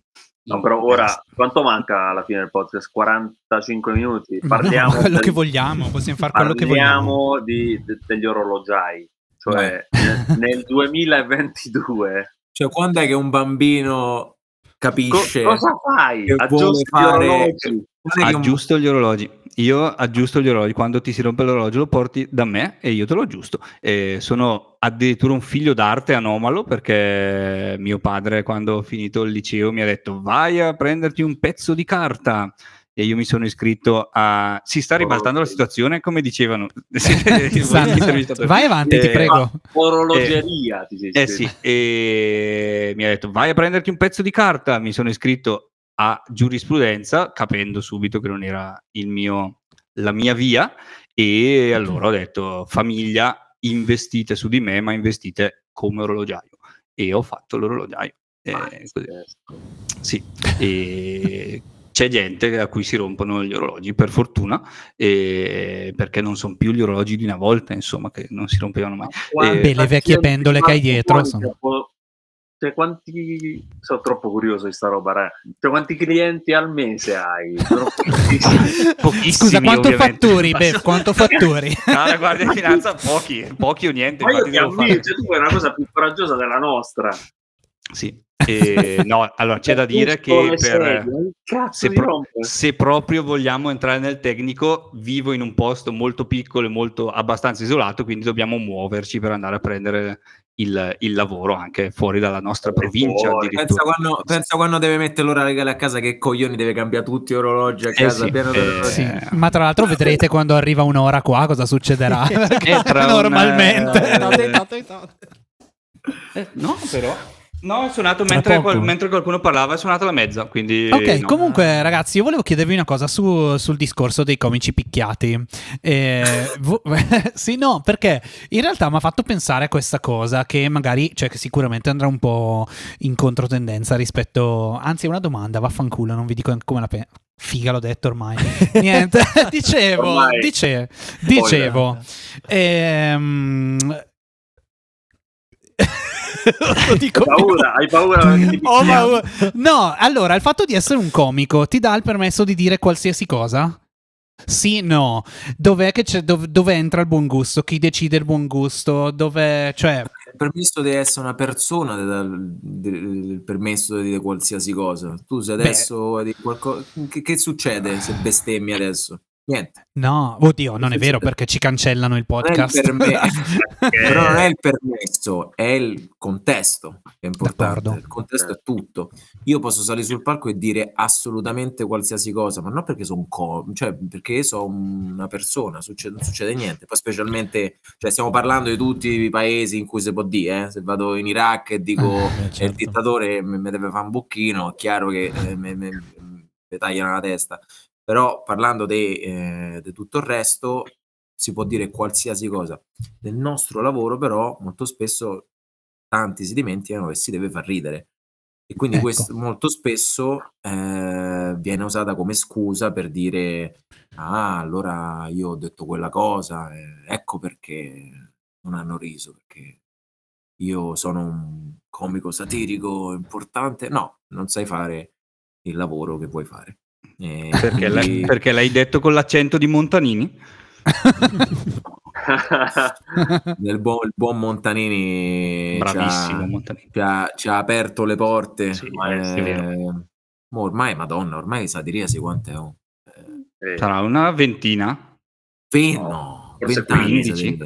[SPEAKER 4] No, però ora quanto manca alla fine del podcast? 45 minuti.
[SPEAKER 1] Ma no,
[SPEAKER 4] Parliamo,
[SPEAKER 1] quello
[SPEAKER 4] del-
[SPEAKER 1] che vogliamo, possiamo fare quello che vogliamo.
[SPEAKER 4] parliamo di- de- degli orologiai. Cioè, nel, nel 2022,
[SPEAKER 5] Cioè, quando è che un bambino
[SPEAKER 4] co-
[SPEAKER 5] capisce
[SPEAKER 4] cosa fai?
[SPEAKER 5] che vuole fare
[SPEAKER 2] aggiusto gli orologi. Io aggiusto gli orologi. Quando ti si rompe l'orologio lo porti da me e io te lo aggiusto. E sono addirittura un figlio d'arte anomalo perché mio padre quando ho finito il liceo mi ha detto vai a prenderti un pezzo di carta. E io mi sono iscritto a... Si sta ribaltando la situazione come dicevano.
[SPEAKER 1] Vai avanti, ti
[SPEAKER 2] Eh,
[SPEAKER 1] prego.
[SPEAKER 4] Orologeria, ti sei
[SPEAKER 2] Eh sì, e mi ha detto vai a prenderti un pezzo di carta. Mi sono iscritto a giurisprudenza, capendo subito che non era il mio, la mia via, e allora ho detto famiglia, investite su di me, ma investite come orologiaio. E ho fatto l'orologiaio. Eh, così. Sì, e c'è gente a cui si rompono gli orologi, per fortuna, e perché non sono più gli orologi di una volta, insomma, che non si rompevano mai.
[SPEAKER 4] Quanti-
[SPEAKER 1] Beh, le vecchie pendole che hai dietro sono-
[SPEAKER 4] Cioè, quanti... Sono troppo curioso di sta roba, re. Cioè, quanti clienti al mese hai? Pochissimi.
[SPEAKER 2] Pochissimi,
[SPEAKER 1] Scusa, quanto
[SPEAKER 2] ovviamente.
[SPEAKER 1] fatturi, Bev? Quanto fatturi?
[SPEAKER 2] Cara Guardia di Finanza, pochi, pochi o niente.
[SPEAKER 4] Ma io ti ammiro, cioè, tu fai una cosa più coraggiosa della nostra.
[SPEAKER 2] Sì. E, no, allora c'è da dire che per, se, pro- se proprio vogliamo entrare nel tecnico, vivo in un posto molto piccolo e molto abbastanza isolato, quindi dobbiamo muoverci per andare a prendere il, il lavoro anche fuori dalla nostra provincia.
[SPEAKER 5] Pensa
[SPEAKER 2] addirittura.
[SPEAKER 5] quando, pensa quando deve mettere l'ora legale a casa, che coglioni deve cambiare tutti gli orologi a
[SPEAKER 2] Eh
[SPEAKER 5] casa.
[SPEAKER 2] sì,
[SPEAKER 5] pieno di
[SPEAKER 2] eh.
[SPEAKER 1] Sì, ma tra l'altro vedrete quando arriva un'ora qua cosa succederà.
[SPEAKER 2] Eh, tra un-
[SPEAKER 1] Normalmente.
[SPEAKER 2] eh, Eh, no, però. No, è suonato mentre, qual- mentre qualcuno parlava, è suonata la mezza. Quindi
[SPEAKER 1] Ok,
[SPEAKER 2] no.
[SPEAKER 1] comunque ragazzi, io volevo chiedervi una cosa su- sul discorso dei comici picchiati. Eh, vo- sì, no, perché in realtà mi ha fatto pensare a questa cosa che magari, cioè che sicuramente andrà un po' in controtendenza rispetto... Anzi, è una domanda, vaffanculo, non vi dico come la penso. Figa, l'ho detto ormai. Niente, dicevo,
[SPEAKER 4] Ormai.
[SPEAKER 1] dice- dicevo. Ehm... Lo dico
[SPEAKER 4] Hai paura, hai paura
[SPEAKER 1] Oh, ma- No, allora, il fatto di essere un comico ti dà il permesso di dire qualsiasi cosa? Sì, no. Dov'è che c'è, dov- dove entra il buon gusto? Chi decide il buon gusto? Dove, cioè,
[SPEAKER 5] Il permesso di essere una persona, ti dà il- permesso di dire qualsiasi cosa. Tu se
[SPEAKER 1] Beh.
[SPEAKER 5] adesso dire qualcosa, che, che succede se bestemmi adesso? Niente.
[SPEAKER 1] no, oddio, non è vero perché ci cancellano il
[SPEAKER 5] Non è il
[SPEAKER 1] podcast.
[SPEAKER 5] Però non è il permesso, è il contesto che è importante.
[SPEAKER 1] D'accordo.
[SPEAKER 5] Il contesto è tutto. Io posso salire sul palco e dire assolutamente qualsiasi cosa, ma non perché sono un co- cioè perché sono una persona, succede- non succede niente. Poi specialmente, cioè stiamo parlando di tutti i paesi in cui si può dire, eh. se vado in Iraq e dico
[SPEAKER 3] Eh,
[SPEAKER 5] "È il
[SPEAKER 3] certo.
[SPEAKER 5] dittatore mi, deve fare un bocchino, è chiaro che eh, mi- mi tagliano la testa. Però parlando di eh, tutto il resto, si può dire qualsiasi cosa. Nel nostro lavoro, però, molto spesso tanti si dimenticano che si deve far ridere. E quindi
[SPEAKER 1] Ecco.
[SPEAKER 5] questo molto spesso eh, viene usata come scusa per dire: Ah, allora io ho detto quella cosa, eh, ecco perché non hanno riso, perché io sono un comico satirico importante. No, non sai fare il lavoro che vuoi fare. E
[SPEAKER 2] Perché, l'hai, perché l'hai detto con l'accento di Montanini?
[SPEAKER 5] nel buon, il buon Montanini
[SPEAKER 2] Bravissimo
[SPEAKER 5] ci ha-
[SPEAKER 2] Montanini.
[SPEAKER 5] ci ha, ci ha aperto le porte.
[SPEAKER 2] Sì,
[SPEAKER 4] eh, sì, è vero.
[SPEAKER 5] mo ormai, madonna, ormai satiriasi quante ho. Eh,
[SPEAKER 4] Eh,
[SPEAKER 2] Sarà una ventina?
[SPEAKER 5] ve-
[SPEAKER 4] No,
[SPEAKER 5] no,
[SPEAKER 4] forse
[SPEAKER 5] 20 anni
[SPEAKER 2] 15.
[SPEAKER 5] satiriasi.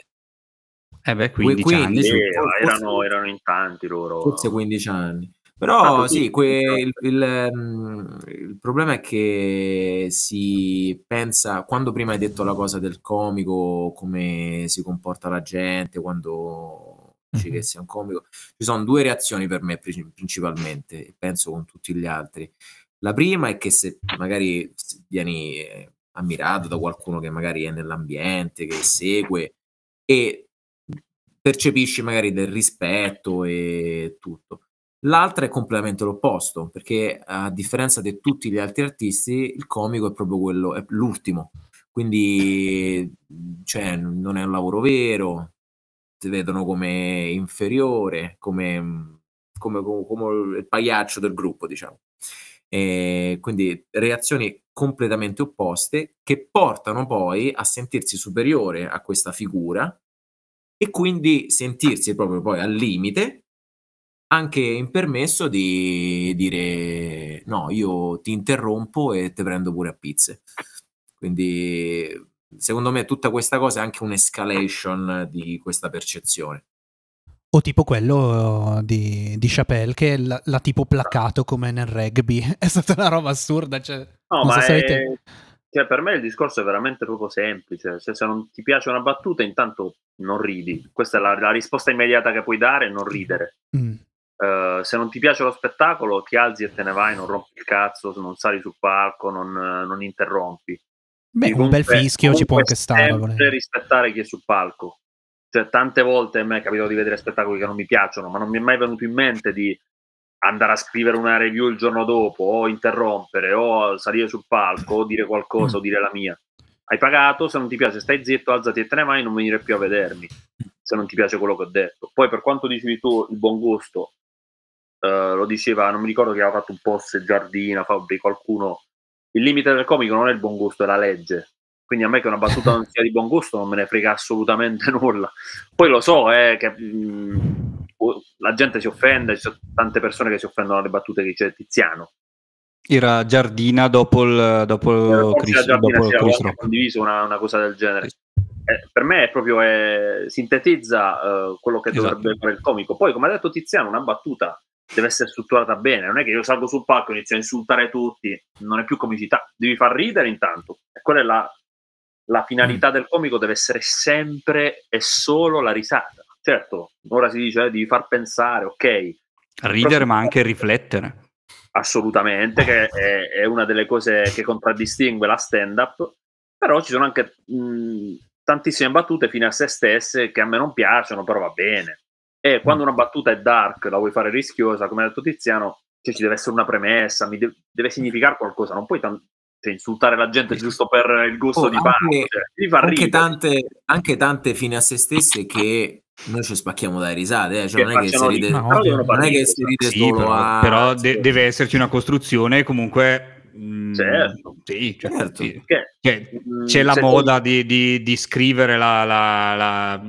[SPEAKER 2] Eh beh, 15
[SPEAKER 5] quindi-
[SPEAKER 2] anni.
[SPEAKER 4] sì,
[SPEAKER 2] su.
[SPEAKER 5] forse-
[SPEAKER 4] erano, erano in tanti loro.
[SPEAKER 5] Forse 15 anni.
[SPEAKER 4] Ah,
[SPEAKER 5] Però
[SPEAKER 4] così,
[SPEAKER 5] sì, que-
[SPEAKER 4] però.
[SPEAKER 5] il, il, mm, il problema è che si pensa, quando prima hai detto la cosa del comico, come si comporta la gente, quando dici che sia un comico, ci sono due reazioni per me pri- principalmente, e penso con tutti gli altri. La prima è che se magari vieni eh, ammirato da qualcuno che magari è nell'ambiente, che segue e percepisci magari del rispetto e tutto. L'altra è completamente l'opposto, perché a differenza di tutti gli altri artisti, il comico è proprio quello, è l'ultimo. Quindi cioè, non è un lavoro vero, ti vedono come inferiore, come, come, come- il pagliaccio del gruppo, diciamo. E quindi reazioni completamente opposte che portano poi a sentirsi superiore a questa figura e quindi sentirsi proprio poi al limite anche in permesso di dire no, io ti interrompo e te prendo pure a pizze. Quindi secondo me tutta questa cosa è anche un'escalation di questa percezione.
[SPEAKER 1] O tipo quello di, di Chappelle che l'ha, l'ha tipo placato come nel rugby. È stata una roba assurda. Cioè,
[SPEAKER 4] No,
[SPEAKER 1] non
[SPEAKER 4] ma
[SPEAKER 1] so se
[SPEAKER 4] è-
[SPEAKER 1] avete-
[SPEAKER 4] cioè, per me il discorso è veramente proprio semplice. Cioè, se non ti piace una battuta, intanto non ridi. Questa è la, la risposta immediata che puoi dare, non ridere.
[SPEAKER 1] Mm.
[SPEAKER 4] Eh, se non ti piace lo spettacolo, ti alzi e te ne vai, non rompi il cazzo, non sali sul palco, non, non interrompi.
[SPEAKER 1] Beh,
[SPEAKER 4] Quindi
[SPEAKER 1] un bel
[SPEAKER 4] comunque-
[SPEAKER 1] fischio ci può
[SPEAKER 4] comunque
[SPEAKER 1] anche stare.
[SPEAKER 4] Sempre rispettare chi è sul palco. Cioè, tante volte a me è capitato di vedere spettacoli che non mi piacciono, ma non mi è mai venuto in mente di andare a scrivere una review il giorno dopo, o interrompere, o salire sul palco, o dire qualcosa, o dire la mia. Hai pagato, se non ti piace stai zitto, alzati e te ne vai, non venire più a vedermi, se non ti piace quello che ho detto. Poi per quanto dicevi tu, il buon gusto, eh, lo diceva, non mi ricordo che aveva fatto un post Giardina, Fabri, qualcuno, il limite del comico non è il buon gusto, è la legge. Quindi a me che una battuta non sia di buon gusto non me ne frega assolutamente nulla. Poi lo so eh, che mh, la gente si offende, ci sono tante persone che si offendono alle battute che dice Tiziano.
[SPEAKER 2] Era Giardina dopo il dopo
[SPEAKER 4] Forse
[SPEAKER 2] Chris,
[SPEAKER 4] la Giardina
[SPEAKER 2] dopo Chris Rock.
[SPEAKER 4] condiviso una, una cosa del genere. Eh, per me è proprio eh, sintetizza eh, quello che
[SPEAKER 2] Esatto.
[SPEAKER 4] dovrebbe fare il comico. Poi, come ha detto Tiziano, una battuta deve essere strutturata bene. Non è che io salgo sul palco e inizio a insultare tutti, non è più comicità, devi far ridere intanto. E quella è la, la finalità del comico, deve essere sempre e solo la risata. Certo, ora si dice eh, devi far pensare, ok,
[SPEAKER 2] Ridere ma anche riflettere.
[SPEAKER 4] assolutamente, che è, è una delle cose che contraddistingue la stand-up, però ci sono anche mh, tantissime battute fine a se stesse che a me non piacciono, però va bene. E quando una battuta è dark, la vuoi fare rischiosa, come ha detto Tiziano, cioè ci deve essere una premessa, mi de- deve significare qualcosa, non puoi tan- cioè, insultare la gente giusto per il gusto
[SPEAKER 5] Oh,
[SPEAKER 4] di
[SPEAKER 5] anche-
[SPEAKER 4] parte, cioè,
[SPEAKER 5] Anche tante, anche tante fine a se stesse che noi ci spacchiamo dalle risate, eh. cioè,
[SPEAKER 4] Che
[SPEAKER 5] non è che si ride,
[SPEAKER 4] devono
[SPEAKER 5] non
[SPEAKER 4] far
[SPEAKER 5] è che si ride
[SPEAKER 2] Sì,
[SPEAKER 5] solo
[SPEAKER 2] però,
[SPEAKER 5] a...
[SPEAKER 2] però de- deve esserci una costruzione comunque mm,
[SPEAKER 4] Certo.
[SPEAKER 2] sì, cioè,
[SPEAKER 5] Certo.
[SPEAKER 2] sì.
[SPEAKER 4] Che,
[SPEAKER 2] Cioè,
[SPEAKER 4] mh,
[SPEAKER 2] c'è la moda di, di- di scrivere la, la- la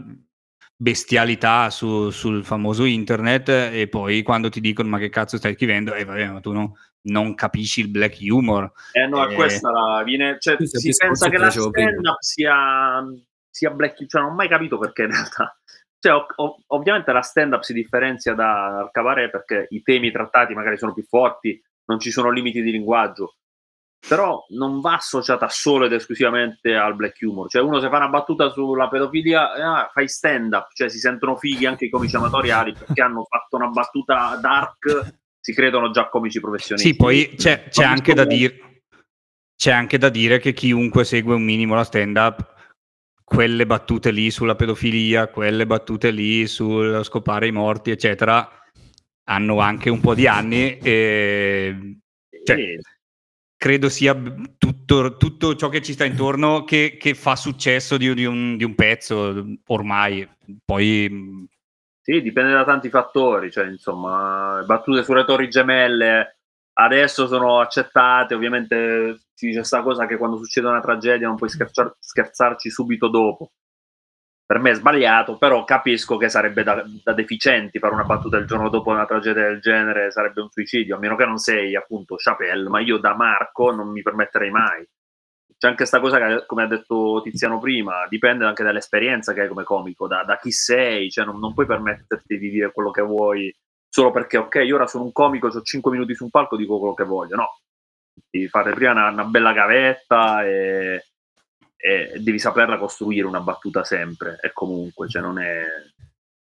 [SPEAKER 2] bestialità su- sul famoso internet e poi quando ti dicono ma che cazzo stai scrivendo e vabbè ma tu no- non capisci il black humor
[SPEAKER 4] Eh no,
[SPEAKER 2] Eh,
[SPEAKER 4] questa la viene, cioè, si pensa che la
[SPEAKER 5] prima.
[SPEAKER 4] stand-up sia, sia black, cioè non ho mai capito perché in realtà. Cioè, ov- ov- ovviamente la stand-up si differenzia da- dal cabaret perché i temi trattati magari sono più forti, non ci sono limiti di linguaggio, però non va associata solo ed esclusivamente al black humor. Cioè, uno se fa una battuta sulla pedofilia, ah, fai stand-up, cioè si sentono fighi anche i comici amatoriali perché hanno fatto una battuta dark, si credono già comici professionisti.
[SPEAKER 2] sì poi c'è, c'è anche da dire c'è anche da dire che chiunque segue un minimo la stand up quelle battute lì sulla pedofilia quelle battute lì sul scopare i morti eccetera hanno anche un po' di anni e cioè. Credo sia tutto, tutto ciò che ci sta intorno che, che fa successo di, di un, di un pezzo ormai. Poi mh,
[SPEAKER 4] Sì, dipende da tanti fattori, cioè insomma, battute sulle torri gemelle adesso sono accettate, ovviamente ci dice sta cosa che quando succede una tragedia non puoi scherciar- scherzarci subito dopo. Per me è sbagliato, però capisco che sarebbe da, da deficienti fare una battuta il giorno dopo una tragedia del genere, sarebbe un suicidio, a meno che non sei appunto Chappelle, ma io da Marco non mi permetterei mai. C'è anche questa cosa che, come ha detto Tiziano prima, dipende anche dall'esperienza che hai come comico, da, da chi sei, cioè non, non puoi permetterti di dire quello che vuoi solo perché, ok, io ora sono un comico, ho 5 minuti su un palco, dico quello che voglio. No, devi fare prima una, una bella gavetta e, e devi saperla costruire una battuta sempre e comunque, cioè non è,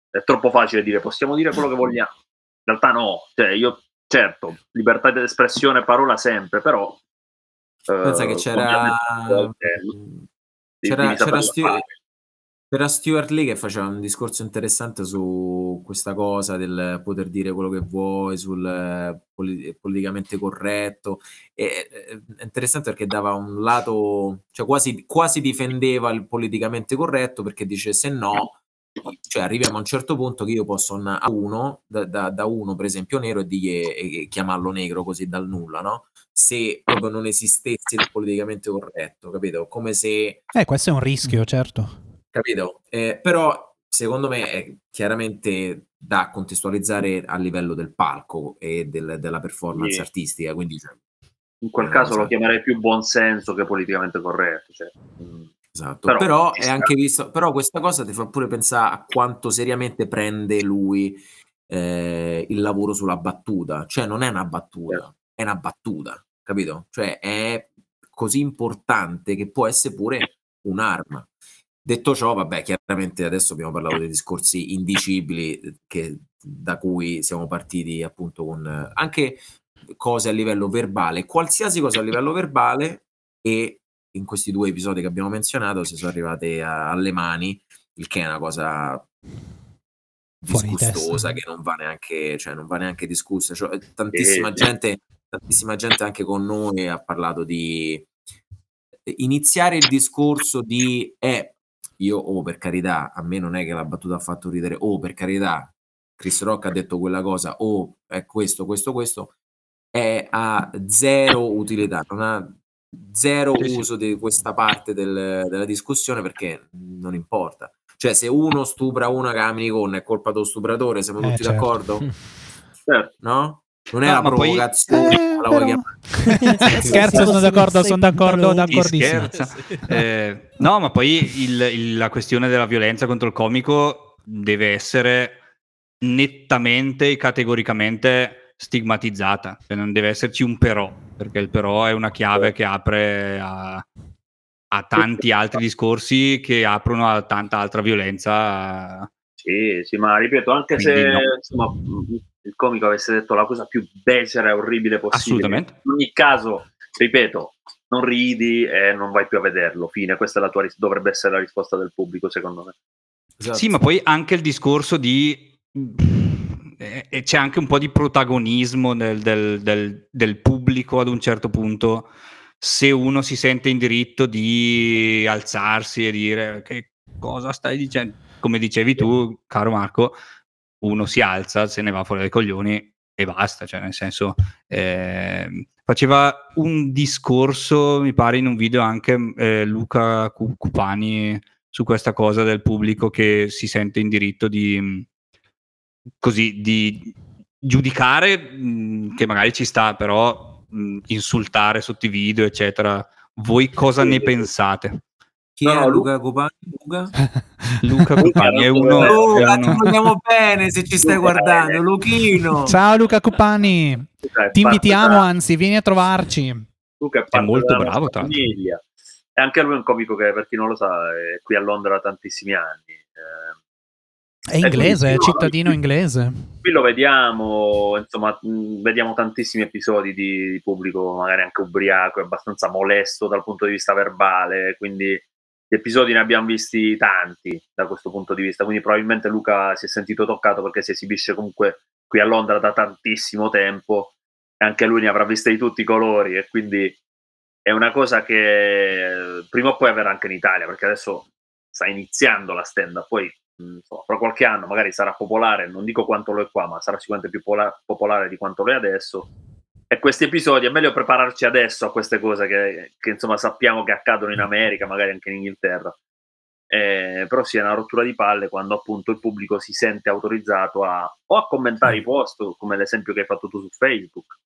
[SPEAKER 4] è troppo facile dire possiamo dire quello che vogliamo. In realtà no, cioè io, certo, libertà di espressione, parola sempre, però... eh,
[SPEAKER 5] Pensa che c'era... C'era, c'era
[SPEAKER 4] fare.
[SPEAKER 5] C'era Stuart Lee che faceva un discorso interessante su questa cosa del poter dire quello che vuoi, sul eh, poli- politicamente corretto. Eh, è interessante perché dava un lato, cioè quasi, quasi difendeva il politicamente corretto perché dice se no, cioè arriviamo a un certo punto che io posso a uno, da, da- da uno per esempio nero e, digli, e chiamarlo negro così dal nulla, no? Se proprio non esistesse il politicamente corretto, capito? Come se
[SPEAKER 1] Eh, questo è un rischio, certo.
[SPEAKER 5] Capito? Eh, però secondo me è chiaramente da contestualizzare a livello del palco e del- della performance
[SPEAKER 4] Sì.
[SPEAKER 5] artistica, quindi cioè,
[SPEAKER 4] In quel
[SPEAKER 5] Eh,
[SPEAKER 4] caso lo chiamerei più buonsenso che politicamente corretto. Cioè, mm,
[SPEAKER 5] Esatto,
[SPEAKER 4] Però
[SPEAKER 5] però,
[SPEAKER 4] ci
[SPEAKER 5] è
[SPEAKER 4] sta.
[SPEAKER 5] anche visto, però questa cosa ti fa pure pensare a quanto seriamente prende lui eh, il lavoro sulla battuta, cioè non è una battuta,
[SPEAKER 4] Certo.
[SPEAKER 5] è una battuta, capito? Cioè è così importante che può essere pure un'arma. Detto ciò, vabbè, chiaramente adesso abbiamo parlato dei discorsi indicibili eh, che- da cui siamo partiti appunto con eh, anche cose a livello verbale, qualsiasi cosa a livello verbale e in questi due episodi che abbiamo menzionato si sono arrivate a- alle mani, il che è una cosa disgustosa che non va neanche, cioè, non va neanche discussa. Cioè, tantissima,
[SPEAKER 4] Sì.
[SPEAKER 5] gente, tantissima gente anche con noi ha parlato di iniziare il discorso di eh, io, oh, per carità, a me non è che la battuta ha fatto ridere, oh, per carità, Chris Rock ha detto quella cosa, oh, è questo, questo, questo, è a zero utilità, non ha zero uso di questa parte del- della discussione perché non importa. Cioè, se uno stupra una che ha la minigonna è colpa dello stupratore, siamo
[SPEAKER 1] Eh,
[SPEAKER 5] tutti
[SPEAKER 1] certo.
[SPEAKER 5] d'accordo?
[SPEAKER 4] certo.
[SPEAKER 5] No? Non è
[SPEAKER 2] ma poi-
[SPEAKER 5] provocazione,
[SPEAKER 1] Eh,
[SPEAKER 5] la vuoi
[SPEAKER 1] però-
[SPEAKER 5] chiamare?
[SPEAKER 1] Scherzo, sono d'accordo, sono d'accordo, d'accordissimo.
[SPEAKER 2] Eh, no, ma poi il- il- la questione della violenza contro il comico deve essere nettamente e categoricamente stigmatizzata, cioè non deve esserci un però, perché il però è una chiave che apre a, a tanti altri discorsi che aprono a tanta altra violenza.
[SPEAKER 4] Sì, sì, ma ripeto, anche se
[SPEAKER 2] Quindi no.
[SPEAKER 4] insomma, il comico avesse detto la cosa più becera e orribile possibile,
[SPEAKER 2] Assolutamente.
[SPEAKER 4] in ogni caso, ripeto, non ridi e non vai più a vederlo. Fine, questa è la tua ris- dovrebbe essere la risposta del pubblico, secondo me.
[SPEAKER 5] Esatto.
[SPEAKER 2] Sì, ma poi anche il discorso di... e c'è anche un po' di protagonismo del, del- del- del pubblico ad un certo punto se uno si sente in diritto di alzarsi e dire che cosa stai dicendo come dicevi tu caro Marco uno si alza se ne va fuori dai coglioni e basta cioè nel senso ehm, faceva un discorso mi pare in un video anche eh, Luca Cu- Cupani su questa cosa del pubblico che si sente in diritto di mh, così di giudicare mh, che magari ci sta però mh, insultare sotto i video eccetera. Voi cosa ne pensate
[SPEAKER 5] Chi
[SPEAKER 4] No,
[SPEAKER 5] è
[SPEAKER 4] no,
[SPEAKER 5] Luca Copani? Luca?
[SPEAKER 2] Luca Cupani è uno, è
[SPEAKER 5] Luca, ti vogliamo bene se ci stai
[SPEAKER 4] Luca,
[SPEAKER 5] guardando,
[SPEAKER 4] bene.
[SPEAKER 5] Luchino.
[SPEAKER 1] Ciao Luca
[SPEAKER 4] è
[SPEAKER 1] ti invitiamo,
[SPEAKER 4] da-
[SPEAKER 1] anzi, vieni a trovarci.
[SPEAKER 4] Luca è, parte
[SPEAKER 2] molto bravo,
[SPEAKER 4] famiglia. E anche lui è un comico che, per chi non lo sa, è qui a Londra da tantissimi anni. Eh,
[SPEAKER 1] È inglese, è cittadino inglese.
[SPEAKER 4] qui lo vediamo, insomma, mh, vediamo tantissimi episodi di, di pubblico, magari anche ubriaco, e abbastanza molesto dal punto di vista verbale, quindi gli episodi ne abbiamo visti tanti da questo punto di vista, quindi probabilmente Luca si è sentito toccato perché si esibisce comunque qui a Londra da tantissimo tempo e anche lui ne avrà viste di tutti i colori e quindi è una cosa che eh, prima o poi avverrà anche in Italia, perché adesso sta iniziando la stand-up, poi insomma, fra qualche anno magari sarà popolare, non dico quanto lo è qua, ma sarà sicuramente più pola- popolare di quanto lo è adesso. E questi episodi è meglio prepararci adesso a queste cose che, che, insomma sappiamo che accadono in America, magari anche in Inghilterra. Eh, però sì, è una rottura di palle quando appunto il pubblico si sente autorizzato a o a commentare i post, come l'esempio che hai fatto tu su Facebook.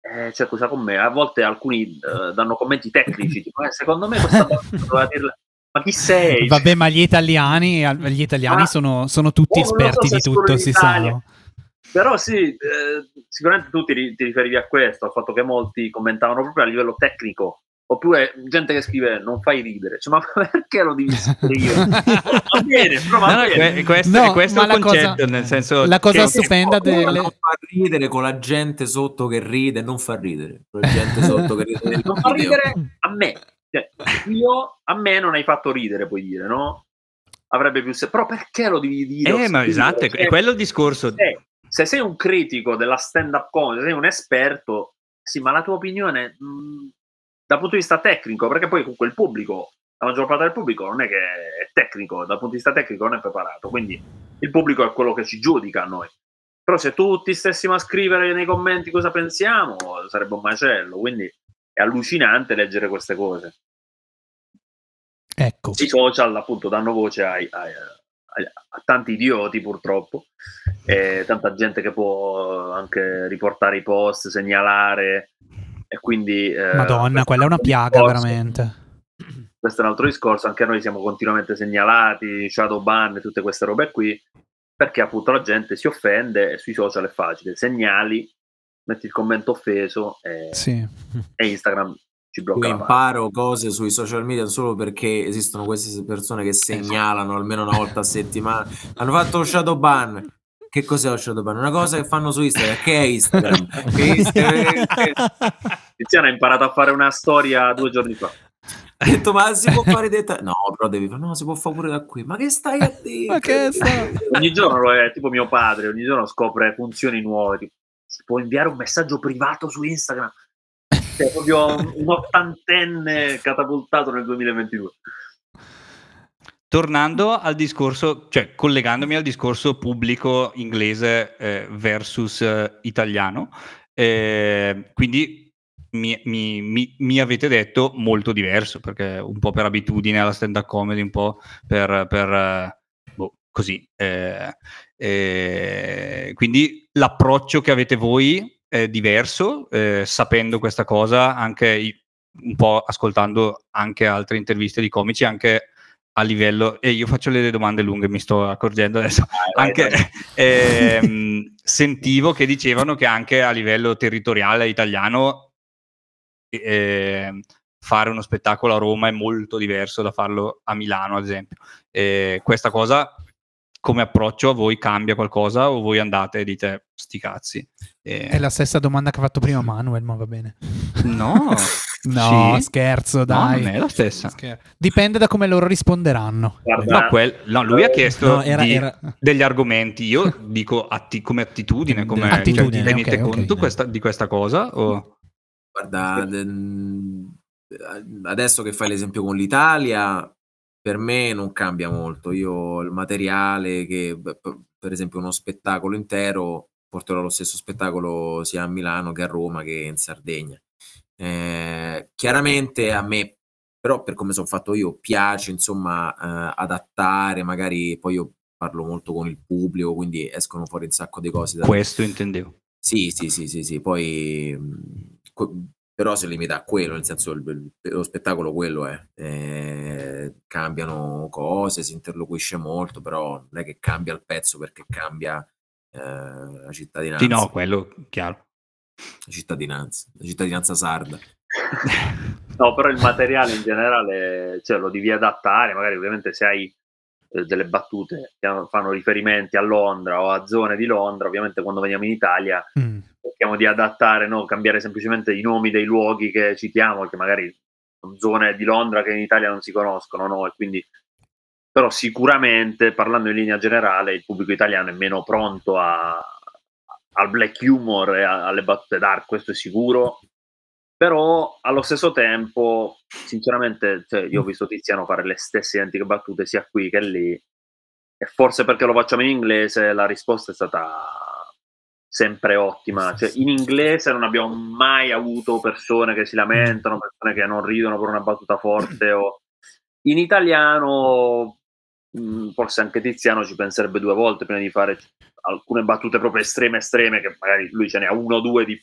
[SPEAKER 4] Eh, cioè, cosa con me? A volte alcuni eh, danno commenti tecnici, tipo, eh, secondo me questa doveva dirla. Ma chi sei?
[SPEAKER 1] Vabbè, ma gli italiani, gli italiani
[SPEAKER 4] Ah.
[SPEAKER 1] sono, sono tutti
[SPEAKER 4] Oh, so
[SPEAKER 1] esperti
[SPEAKER 4] se
[SPEAKER 1] di tutto, si
[SPEAKER 4] Italia. Però sì, eh, sicuramente tu ti, ti riferivi a questo, al fatto che molti commentavano proprio a livello tecnico, oppure gente che scrive non fai ridere, cioè, ma perché lo devi scrivere? va bene, però va
[SPEAKER 2] No,
[SPEAKER 4] bene.
[SPEAKER 2] que- questo,
[SPEAKER 1] No,
[SPEAKER 2] questo
[SPEAKER 1] ma
[SPEAKER 2] è il
[SPEAKER 1] la cosa-
[SPEAKER 2] concetto, nel senso
[SPEAKER 1] la cosa stupenda
[SPEAKER 5] Qualcuno
[SPEAKER 1] delle-
[SPEAKER 5] non fa ridere con la gente sotto che ride, non fa ridere. Con la gente sotto che ride.
[SPEAKER 4] non fa ridere a me. Cioè, io a me non hai fatto ridere, puoi dire, no? Avrebbe più se- però perché lo devi dire?
[SPEAKER 2] Eh, ma esatto, è, quello il discorso.
[SPEAKER 4] se, se sei un critico della stand-up comedy, se sei un esperto, sì, ma la tua opinione mh, dal punto di vista tecnico, perché poi comunque il pubblico, la maggior parte del pubblico non è che è tecnico, dal punto di vista tecnico non è preparato, quindi il pubblico è quello che ci giudica a noi. Però se tutti stessimo a scrivere nei commenti cosa pensiamo, sarebbe un macello, quindi è allucinante leggere queste cose.
[SPEAKER 1] Ecco.
[SPEAKER 4] I social appunto danno voce ai- ai- a tanti idioti purtroppo, e tanta gente che può anche riportare i post, segnalare e quindi... eh,
[SPEAKER 1] Madonna, quella è una piaga
[SPEAKER 4] discorso.
[SPEAKER 1] veramente.
[SPEAKER 4] Questo è un altro discorso, anche noi siamo continuamente segnalati, shadow ban e tutte queste robe qui, perché appunto la gente si offende e sui social è facile, segnali, metti il commento offeso e,
[SPEAKER 1] Sì.
[SPEAKER 4] e Instagram ci
[SPEAKER 5] Io
[SPEAKER 4] blocca pagina.
[SPEAKER 5] imparo cose sui social media solo perché esistono queste persone che segnalano almeno una volta a settimana. Hanno fatto lo shadow ban. Che cos'è lo shadow ban? Una cosa che fanno su Instagram. Che è Instagram? Che Instagram-
[SPEAKER 4] Tiziana ha imparato a fare una storia due giorni fa.
[SPEAKER 5] Ha detto, ma si può fare detta? No, però devi fare, no, si può fare pure da qui. Ma che stai a dire?
[SPEAKER 1] Ma che sta-
[SPEAKER 4] Ogni giorno lo è tipo mio padre, ogni giorno scopre funzioni nuove. Tipo, si può inviare un messaggio privato su Instagram. Cioè, proprio un ottantenne catapultato nel 2022.
[SPEAKER 2] Tornando al discorso, cioè collegandomi al discorso pubblico inglese eh, versus eh, italiano, eh, quindi mi, mi- mi- mi avete detto molto diverso, perché un po' per abitudine alla stand-up comedy, un po' per, per, eh, boh, così. eh, eh, quindi l'approccio che avete voi è diverso, eh, sapendo questa cosa, anche un po' ascoltando anche altre interviste di comici, anche a livello, e io faccio le domande lunghe, mi sto accorgendo adesso, anche ehm, sentivo che dicevano che anche a livello territoriale italiano ehm, fare uno spettacolo a Roma è molto diverso da farlo a Milano, ad esempio. E questa cosa come approccio a voi cambia qualcosa o voi andate e dite sti cazzi? E-
[SPEAKER 1] È la stessa domanda che ha fatto prima Manuel, ma va bene.
[SPEAKER 2] No,
[SPEAKER 1] No,
[SPEAKER 2] Sì?
[SPEAKER 1] scherzo,
[SPEAKER 2] No,
[SPEAKER 1] dai.
[SPEAKER 2] non è la stessa.
[SPEAKER 1] Dipende da come loro risponderanno.
[SPEAKER 4] Guarda,
[SPEAKER 2] No, quel- no, lui ha chiesto
[SPEAKER 3] No, era-
[SPEAKER 2] di-
[SPEAKER 3] era-
[SPEAKER 2] degli argomenti. Io dico atti- come attitudine, come
[SPEAKER 1] Attitudine,
[SPEAKER 2] cioè, tenete
[SPEAKER 1] ok, ok.
[SPEAKER 2] conto questa- di questa cosa? O...
[SPEAKER 5] Guarda, de- adesso che fai l'esempio con l'Italia, per me non cambia molto. Io il materiale che, p- per esempio, uno spettacolo intero, porterò lo stesso spettacolo sia a Milano che a Roma che in Sardegna. Eh, chiaramente a me, però, per come sono fatto io, piace insomma eh, adattare, magari poi io parlo molto con il pubblico, quindi escono fuori un sacco di cose da
[SPEAKER 2] Questo intendevo.
[SPEAKER 5] sì, sì, sì, sì, sì, poi que- però si limita a quello, nel senso il- lo spettacolo quello è, Eh, cambiano cose, si interloquisce molto, però non è che cambia il pezzo perché cambia eh, la cittadinanza,
[SPEAKER 2] Sì, no, quello chiaro.
[SPEAKER 5] la cittadinanza, la cittadinanza sarda.
[SPEAKER 4] No, però il materiale in generale cioè, lo devi adattare, magari ovviamente se hai eh, delle battute che fanno riferimenti a Londra o a zone di Londra, ovviamente quando veniamo in Italia
[SPEAKER 1] Mm.
[SPEAKER 4] Cerchiamo di adattare, no? cambiare semplicemente i nomi dei luoghi che citiamo, che magari sono zone di Londra che in Italia non si conoscono, no? E quindi, però sicuramente, parlando in linea generale, il pubblico italiano è meno pronto a- al black humor e a- alle battute dark, questo è sicuro. Però allo stesso tempo, sinceramente, cioè, io ho visto Tiziano fare le stesse identiche battute sia qui che lì, e forse perché lo facciamo in inglese la risposta è stata sempre ottima. Cioè, in inglese non abbiamo mai avuto persone che si lamentano, persone che non ridono per una battuta forte. O... In italiano, mh, forse anche Tiziano ci penserebbe due volte prima di fare alcune battute proprio estreme, estreme, che magari lui ce ne ha uno o due di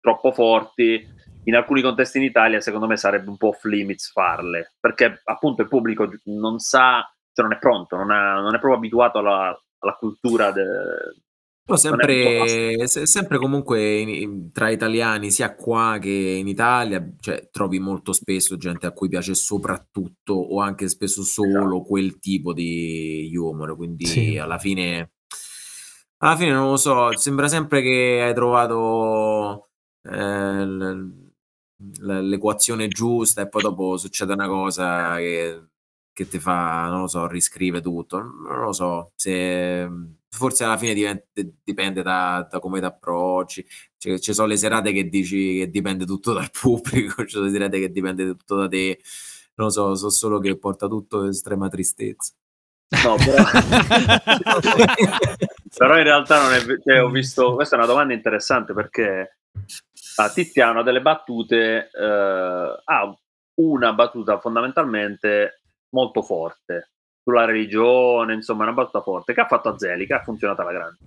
[SPEAKER 4] troppo forti. In alcuni contesti in Italia, secondo me, sarebbe un po' off limits farle, perché appunto il pubblico non sa, cioè non è pronto, non, ha- non è proprio abituato alla, alla cultura de-
[SPEAKER 5] Però sempre, se- sempre comunque in- in- tra italiani, sia qua che in Italia, cioè, trovi molto spesso gente a cui piace soprattutto o anche spesso solo
[SPEAKER 4] Esatto.
[SPEAKER 5] quel tipo di humor. Quindi
[SPEAKER 1] Sì.
[SPEAKER 5] alla fine, alla fine non lo so, sembra sempre che hai trovato eh, l- l- l'equazione giusta e poi dopo succede una cosa che, che ti fa, non lo so, riscrive tutto. Non lo so, se forse alla fine diventa- dipende da, da come ti approcci. Cioè, ci sono le serate che dici che dipende tutto dal pubblico, ci sono le serate che dipende tutto da te. Non lo so, so solo che porta tutto estrema tristezza.
[SPEAKER 4] No, però... però in realtà non è cioè, ho visto questa è una domanda interessante perché ah, Tiziano ha delle battute eh, ha una battuta fondamentalmente molto forte sulla religione, insomma, una battuta forte che ha fatto a Zeli, che ha funzionato alla grande.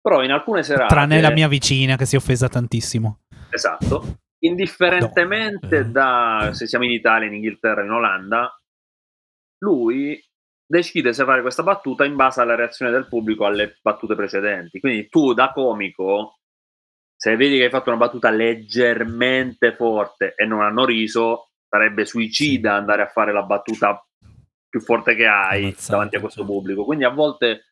[SPEAKER 4] Però in alcune serate...
[SPEAKER 1] Tranne la mia vicina che si è offesa tantissimo.
[SPEAKER 4] Esatto. Indifferentemente
[SPEAKER 3] No.
[SPEAKER 4] da se siamo in Italia, in Inghilterra, in Olanda, lui decide se fare questa battuta in base alla reazione del pubblico alle battute precedenti. Quindi tu da comico, se vedi che hai fatto una battuta leggermente forte e non hanno riso, sarebbe suicida andare a fare la battuta più forte che hai
[SPEAKER 3] Ammazzata,
[SPEAKER 4] davanti a questo pubblico. Quindi a volte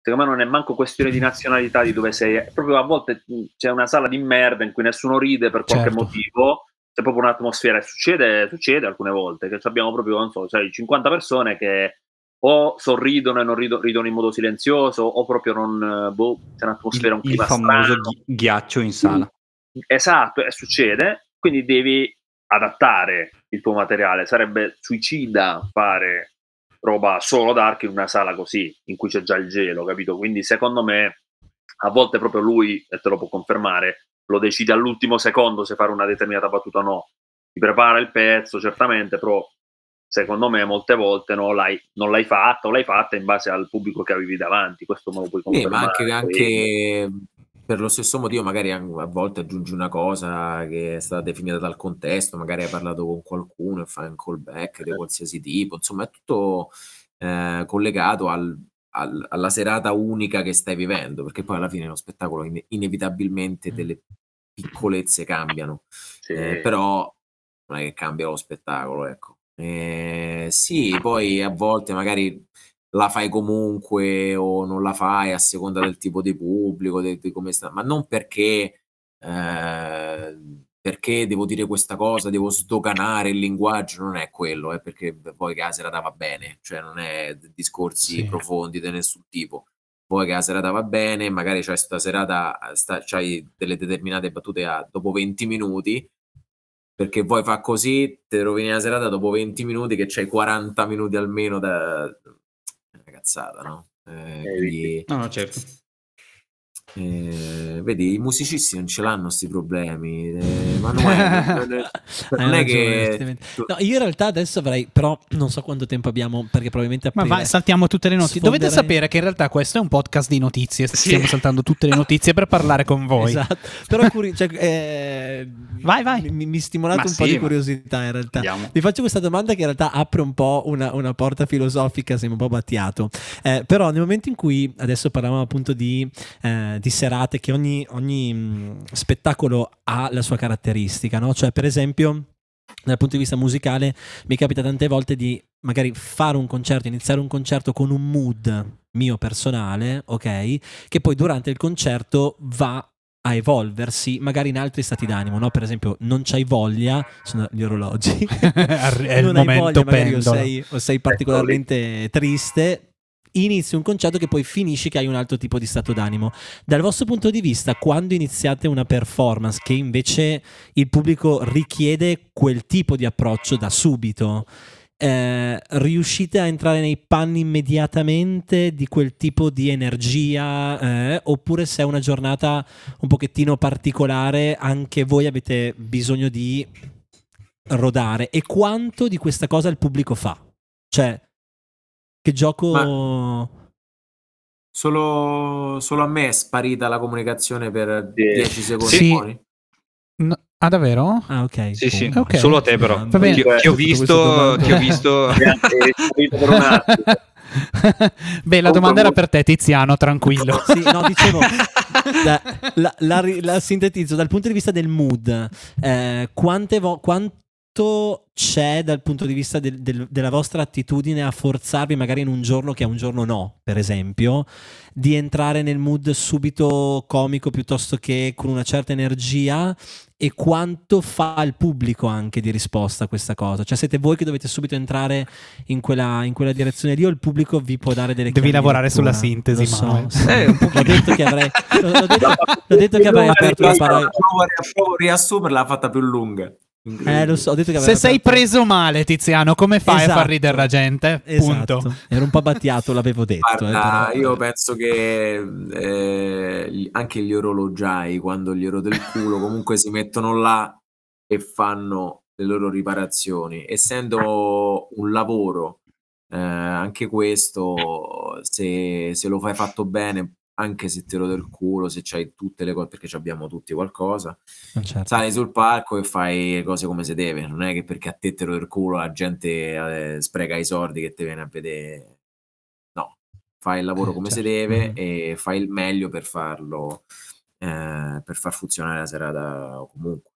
[SPEAKER 4] secondo me non è manco questione di nazionalità di dove sei, è proprio a volte c'è una sala di merda in cui nessuno ride per qualche
[SPEAKER 1] Certo.
[SPEAKER 4] motivo, c'è proprio un'atmosfera e succede, succede alcune volte che abbiamo proprio, non so, sai, 50 persone che o sorridono e non rido- ridono in modo silenzioso o proprio non, boh, c'è un'atmosfera, un
[SPEAKER 2] il, il famoso ghi- ghiaccio in sala.
[SPEAKER 4] Esatto, e succede, quindi devi adattare il tuo materiale. Sarebbe suicida fare roba solo dark in una sala così, in cui c'è già il gelo, capito? Quindi secondo me a volte proprio lui, e te lo può confermare, lo decide all'ultimo secondo se fare una determinata battuta o no. Ti prepara il pezzo, certamente, però secondo me molte volte no, l'hai, non l'hai fatta o l'hai fatta in base al pubblico che avevi davanti. Questo me lo puoi confermare.
[SPEAKER 5] ma anche, anche per lo stesso motivo, magari a volte aggiungi una cosa che è stata definita dal contesto, magari hai parlato con qualcuno e fai un callback di qualsiasi tipo, insomma, è tutto eh, collegato al- al- alla serata unica che stai vivendo, perché poi alla fine lo spettacolo in- inevitabilmente
[SPEAKER 3] Mm.
[SPEAKER 5] delle piccolezze cambiano,
[SPEAKER 4] Sì.
[SPEAKER 5] eh, però non è che cambia lo spettacolo, ecco. Eh, sì, poi a volte magari la fai comunque o non la fai a seconda del tipo di pubblico, de- di come sta, ma non perché, eh, perché devo dire questa cosa, devo sdoganare il linguaggio, non è quello, è perché poi che la serata va bene, cioè non è discorsi
[SPEAKER 1] Sì.
[SPEAKER 5] profondi di nessun tipo. Poi che la serata va bene, magari c'hai sta serata, sta, c'hai delle determinate battute a- dopo 20 minuti, perché vuoi fa così, te rovini la serata dopo 20 minuti che c'hai 40 minuti almeno da... Cazzata, no? Eh,
[SPEAKER 4] Eh,
[SPEAKER 5] quindi,
[SPEAKER 2] No, no, certo.
[SPEAKER 5] Eh, vedi, i musicisti non ce l'hanno questi problemi. Eh, Manuele, non- non-
[SPEAKER 3] Hai
[SPEAKER 5] non è che...
[SPEAKER 3] No, io in realtà adesso avrei, però non so quanto tempo abbiamo, perché probabilmente
[SPEAKER 1] Ma
[SPEAKER 3] aprire-
[SPEAKER 1] vai, saltiamo tutte le notizie.
[SPEAKER 3] Sfonderei-
[SPEAKER 1] Dovete sapere che in realtà questo è un podcast di notizie.
[SPEAKER 2] Sì.
[SPEAKER 1] Stiamo saltando tutte le notizie per parlare con voi.
[SPEAKER 3] Esatto. Però curi- cioè, eh,
[SPEAKER 1] Vai, vai.
[SPEAKER 3] Mi, mi stimolate
[SPEAKER 2] Ma
[SPEAKER 3] un po'
[SPEAKER 2] sì,
[SPEAKER 3] di
[SPEAKER 2] ma-
[SPEAKER 3] curiosità in realtà.
[SPEAKER 2] Andiamo.
[SPEAKER 3] Vi faccio questa domanda che in realtà apre un po' una, una porta filosofica, sembra un po' battiato. Eh, però nel momento in cui adesso parlavamo appunto di, eh, di serate, che ogni, ogni, mh, spettacolo ha la sua caratteristica, no? Cioè, per esempio, dal punto di vista musicale, mi capita tante volte di magari fare un concerto, iniziare un concerto con un mood mio personale, ok? Che poi durante il concerto va a evolversi magari in altri stati d'animo, no? Per esempio, non c'hai voglia, sono gli orologi.
[SPEAKER 1] è il
[SPEAKER 3] non hai
[SPEAKER 1] momento
[SPEAKER 3] voglia, magari o sei, o sei particolarmente triste. Inizi un concerto che poi finisci che hai un altro tipo di stato d'animo. Dal vostro punto di vista, quando iniziate una performance che invece il pubblico richiede quel tipo di approccio da subito, eh, riuscite a entrare nei panni immediatamente di quel tipo di energia? eh? oppure se è una giornata un pochettino particolare, anche voi avete bisogno di rodare? E quanto di questa cosa il pubblico fa? Cioè, che gioco...
[SPEAKER 5] Solo, solo a me è sparita la comunicazione per
[SPEAKER 4] Sì.
[SPEAKER 5] 10 secondi.
[SPEAKER 1] Sì.
[SPEAKER 5] buoni?
[SPEAKER 1] No- ah, davvero?
[SPEAKER 3] Ah, ok.
[SPEAKER 2] Sì, sì,
[SPEAKER 1] Ok.
[SPEAKER 2] solo a te però.
[SPEAKER 3] Va
[SPEAKER 1] bene.
[SPEAKER 2] Ti, ti ho visto, ti ho visto...
[SPEAKER 1] Beh, la domanda era per te, Tiziano, tranquillo.
[SPEAKER 3] Sì, no, dicevo, la, la- la la sintetizzo dal punto di vista del mood. eh, quante vo- quanto c'è dal punto di vista del- del- della vostra attitudine a forzarvi magari in un giorno che è un giorno no, per esempio, di entrare nel mood subito comico piuttosto che con una certa energia e quanto fa il pubblico anche di risposta a questa cosa? Cioè siete voi che dovete subito entrare in quella, in quella direzione lì o il pubblico vi può dare delle
[SPEAKER 1] Devi lavorare sulla sintesi,
[SPEAKER 3] so,
[SPEAKER 1] Manuel.
[SPEAKER 3] sì.
[SPEAKER 2] Eh,
[SPEAKER 3] L'ho detto che avrei, l'ho, detto, l'ho detto che avrei aperto la parola.
[SPEAKER 5] Provo a provo a riassumerla, l'ha fatta più lunga.
[SPEAKER 3] Eh, lo so, ho detto che
[SPEAKER 1] Se sei preso male, Tiziano, come fai a
[SPEAKER 3] Esatto.
[SPEAKER 1] far ridere la gente?
[SPEAKER 3] Esatto.
[SPEAKER 1] Punto.
[SPEAKER 3] Ero un po' battiato, l'avevo detto. eh,
[SPEAKER 5] Guarda,
[SPEAKER 3] però-
[SPEAKER 5] io penso che eh, anche gli orologiai, quando gli ero del culo, comunque si mettono là e fanno le loro riparazioni. Essendo un lavoro Eh, anche questo, se, se lo fai fatto bene, anche se te lo del culo, se c'hai tutte le cose, perché abbiamo tutti qualcosa,
[SPEAKER 3] Certo.
[SPEAKER 5] sali sul palco e fai le cose come si deve. Non è che perché a te te lo del culo la gente eh, spreca i soldi che te viene a vedere. No, fai il lavoro
[SPEAKER 3] Eh,
[SPEAKER 5] come si
[SPEAKER 3] certo.
[SPEAKER 5] deve
[SPEAKER 3] Mhm.
[SPEAKER 5] e fai il meglio per farlo, eh, per far funzionare la serata comunque.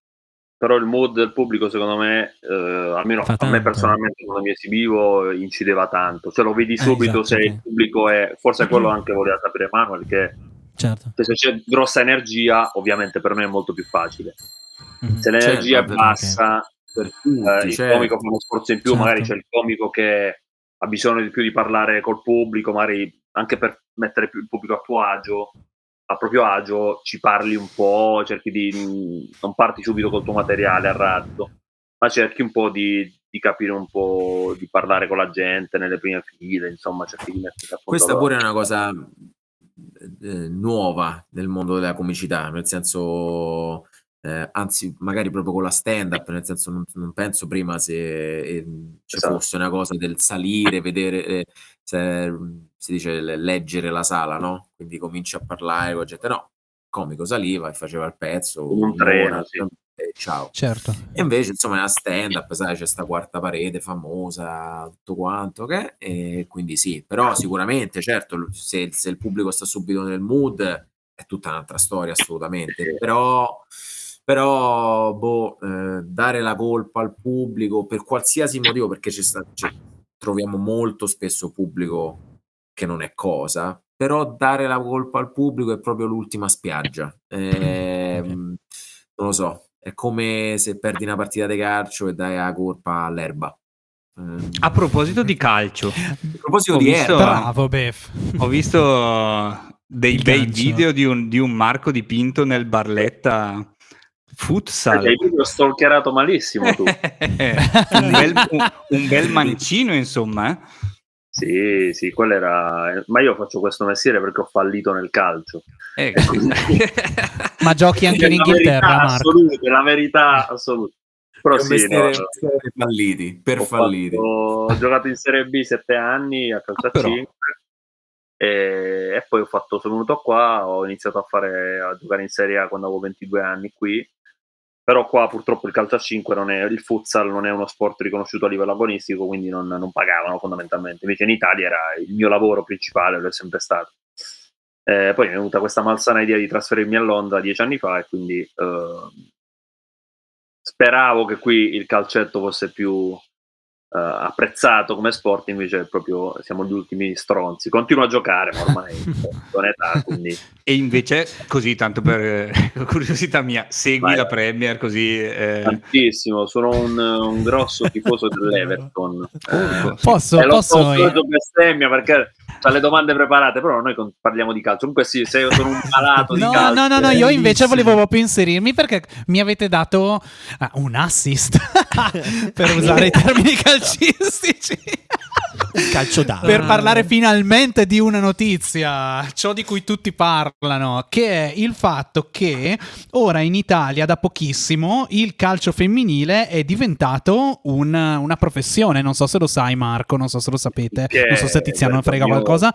[SPEAKER 4] Però il mood del pubblico, secondo me, eh, almeno
[SPEAKER 3] Fa
[SPEAKER 4] a me personalmente quando mi esibivo, incideva tanto. Cioè lo vedi
[SPEAKER 3] Eh,
[SPEAKER 4] subito
[SPEAKER 3] esatto,
[SPEAKER 4] se
[SPEAKER 3] ok.
[SPEAKER 4] il pubblico è... Forse quello anche voleva sapere Manuel, che
[SPEAKER 3] Certo.
[SPEAKER 4] se c'è grossa energia, ovviamente per me è molto più facile.
[SPEAKER 3] Mhm.
[SPEAKER 4] Se l'energia
[SPEAKER 5] Certo,
[SPEAKER 4] è bassa,
[SPEAKER 5] Per tutti,
[SPEAKER 4] eh, il
[SPEAKER 5] certo.
[SPEAKER 4] comico fa uno sforzo in più,
[SPEAKER 3] Certo.
[SPEAKER 4] magari c'è il comico che ha bisogno di più di parlare col pubblico, magari anche per mettere più il pubblico a tuo agio, a proprio agio, ci parli un po', cerchi di non parti subito col tuo materiale a razzo, ma cerchi un po' di, di capire un po', di parlare con la gente nelle prime file, insomma, cerchi di mettere appunto
[SPEAKER 5] Questa pure è una cosa eh, nuova nel mondo della comicità, nel senso, eh, anzi, magari proprio con la stand-up, nel senso, non, non penso prima se eh, ci
[SPEAKER 4] Esatto.
[SPEAKER 5] fosse una cosa del salire, vedere, eh, se, si dice le- leggere la sala, no? Quindi cominci a parlare con la gente, no, il comico saliva e faceva il pezzo,
[SPEAKER 4] un treno, sì.
[SPEAKER 5] e ciao.
[SPEAKER 1] Certo.
[SPEAKER 5] E invece, insomma, nella stand-up, sai, c'è sta quarta parete famosa, tutto quanto, che, e quindi sì, però sicuramente, certo, se, se il pubblico sta subito nel mood, è tutta un'altra storia, assolutamente, però, però boh, eh, dare la colpa al pubblico per qualsiasi motivo, perché ci sta, cioè, troviamo molto spesso pubblico che non è cosa, però dare la colpa al pubblico è proprio l'ultima spiaggia. Ehm, Non lo so, è come se perdi una partita di calcio e dai la colpa all'erba. Ehm,
[SPEAKER 2] A proposito di calcio,
[SPEAKER 5] a proposito
[SPEAKER 2] ho
[SPEAKER 5] di
[SPEAKER 2] visto-
[SPEAKER 5] erba,
[SPEAKER 1] Bravo, Bef.
[SPEAKER 2] ho visto dei
[SPEAKER 3] Il
[SPEAKER 2] bei
[SPEAKER 3] gancio.
[SPEAKER 2] video di un, di un Marco dipinto nel Barletta futsal.
[SPEAKER 4] Hai proprio stalkerato malissimo tu.
[SPEAKER 2] un, bel, un- un bel mancino, insomma.
[SPEAKER 4] Sì, sì, quello era. Ma io faccio questo mestiere perché ho fallito nel calcio.
[SPEAKER 2] Eh,
[SPEAKER 1] Ma giochi anche in Inghilterra, Marco.
[SPEAKER 4] assoluta, è la verità assoluta. Però sì,
[SPEAKER 5] mestiere,
[SPEAKER 4] no,
[SPEAKER 5] mestiere per falliti, per
[SPEAKER 4] ho,
[SPEAKER 5] falliti.
[SPEAKER 4] fatto- ho giocato in Serie B sette anni a calcio a
[SPEAKER 2] Ah, però.
[SPEAKER 4] 5 e, e poi ho fatto, sono venuto qua, ho iniziato a, fare, a giocare in Serie A quando avevo 22 anni qui. Però qua purtroppo il calcio a 5 non è, il futsal non è uno sport riconosciuto a livello agonistico, quindi non, non pagavano fondamentalmente. Invece in Italia era il mio lavoro principale, lo è sempre stato. Eh, poi mi è venuta questa malsana idea di trasferirmi a Londra dieci anni fa e quindi eh, speravo che qui il calcetto fosse più eh, apprezzato come sport, invece proprio siamo gli ultimi stronzi. Continuo a giocare, ma ormai sono in età, quindi
[SPEAKER 2] e invece, così, tanto per eh, curiosità mia, segui
[SPEAKER 4] Vai.
[SPEAKER 2] la Premier così... eh,
[SPEAKER 4] tantissimo. Sono un, un grosso tifoso dell'Everton.
[SPEAKER 2] porco.
[SPEAKER 1] Posso,
[SPEAKER 4] Eh, lo so,
[SPEAKER 1] posso
[SPEAKER 4] bestemmia perché ha le domande preparate, però noi con- parliamo di calcio. Comunque sì, se io sono un malato di
[SPEAKER 1] No,
[SPEAKER 4] calcio.
[SPEAKER 1] no, no, no, io invece volevo proprio inserirmi perché mi avete dato ah, un assist per usare i termini calcistici.
[SPEAKER 3] Calcio d'arte.
[SPEAKER 1] per parlare finalmente di una notizia, ciò di cui tutti parlano, che è il fatto che ora in Italia da pochissimo il calcio femminile è diventato un- una professione. Non so se lo sai, Marco, non so se lo sapete,
[SPEAKER 4] Che
[SPEAKER 1] non so se Tiziano frega
[SPEAKER 4] mio-
[SPEAKER 1] qualcosa.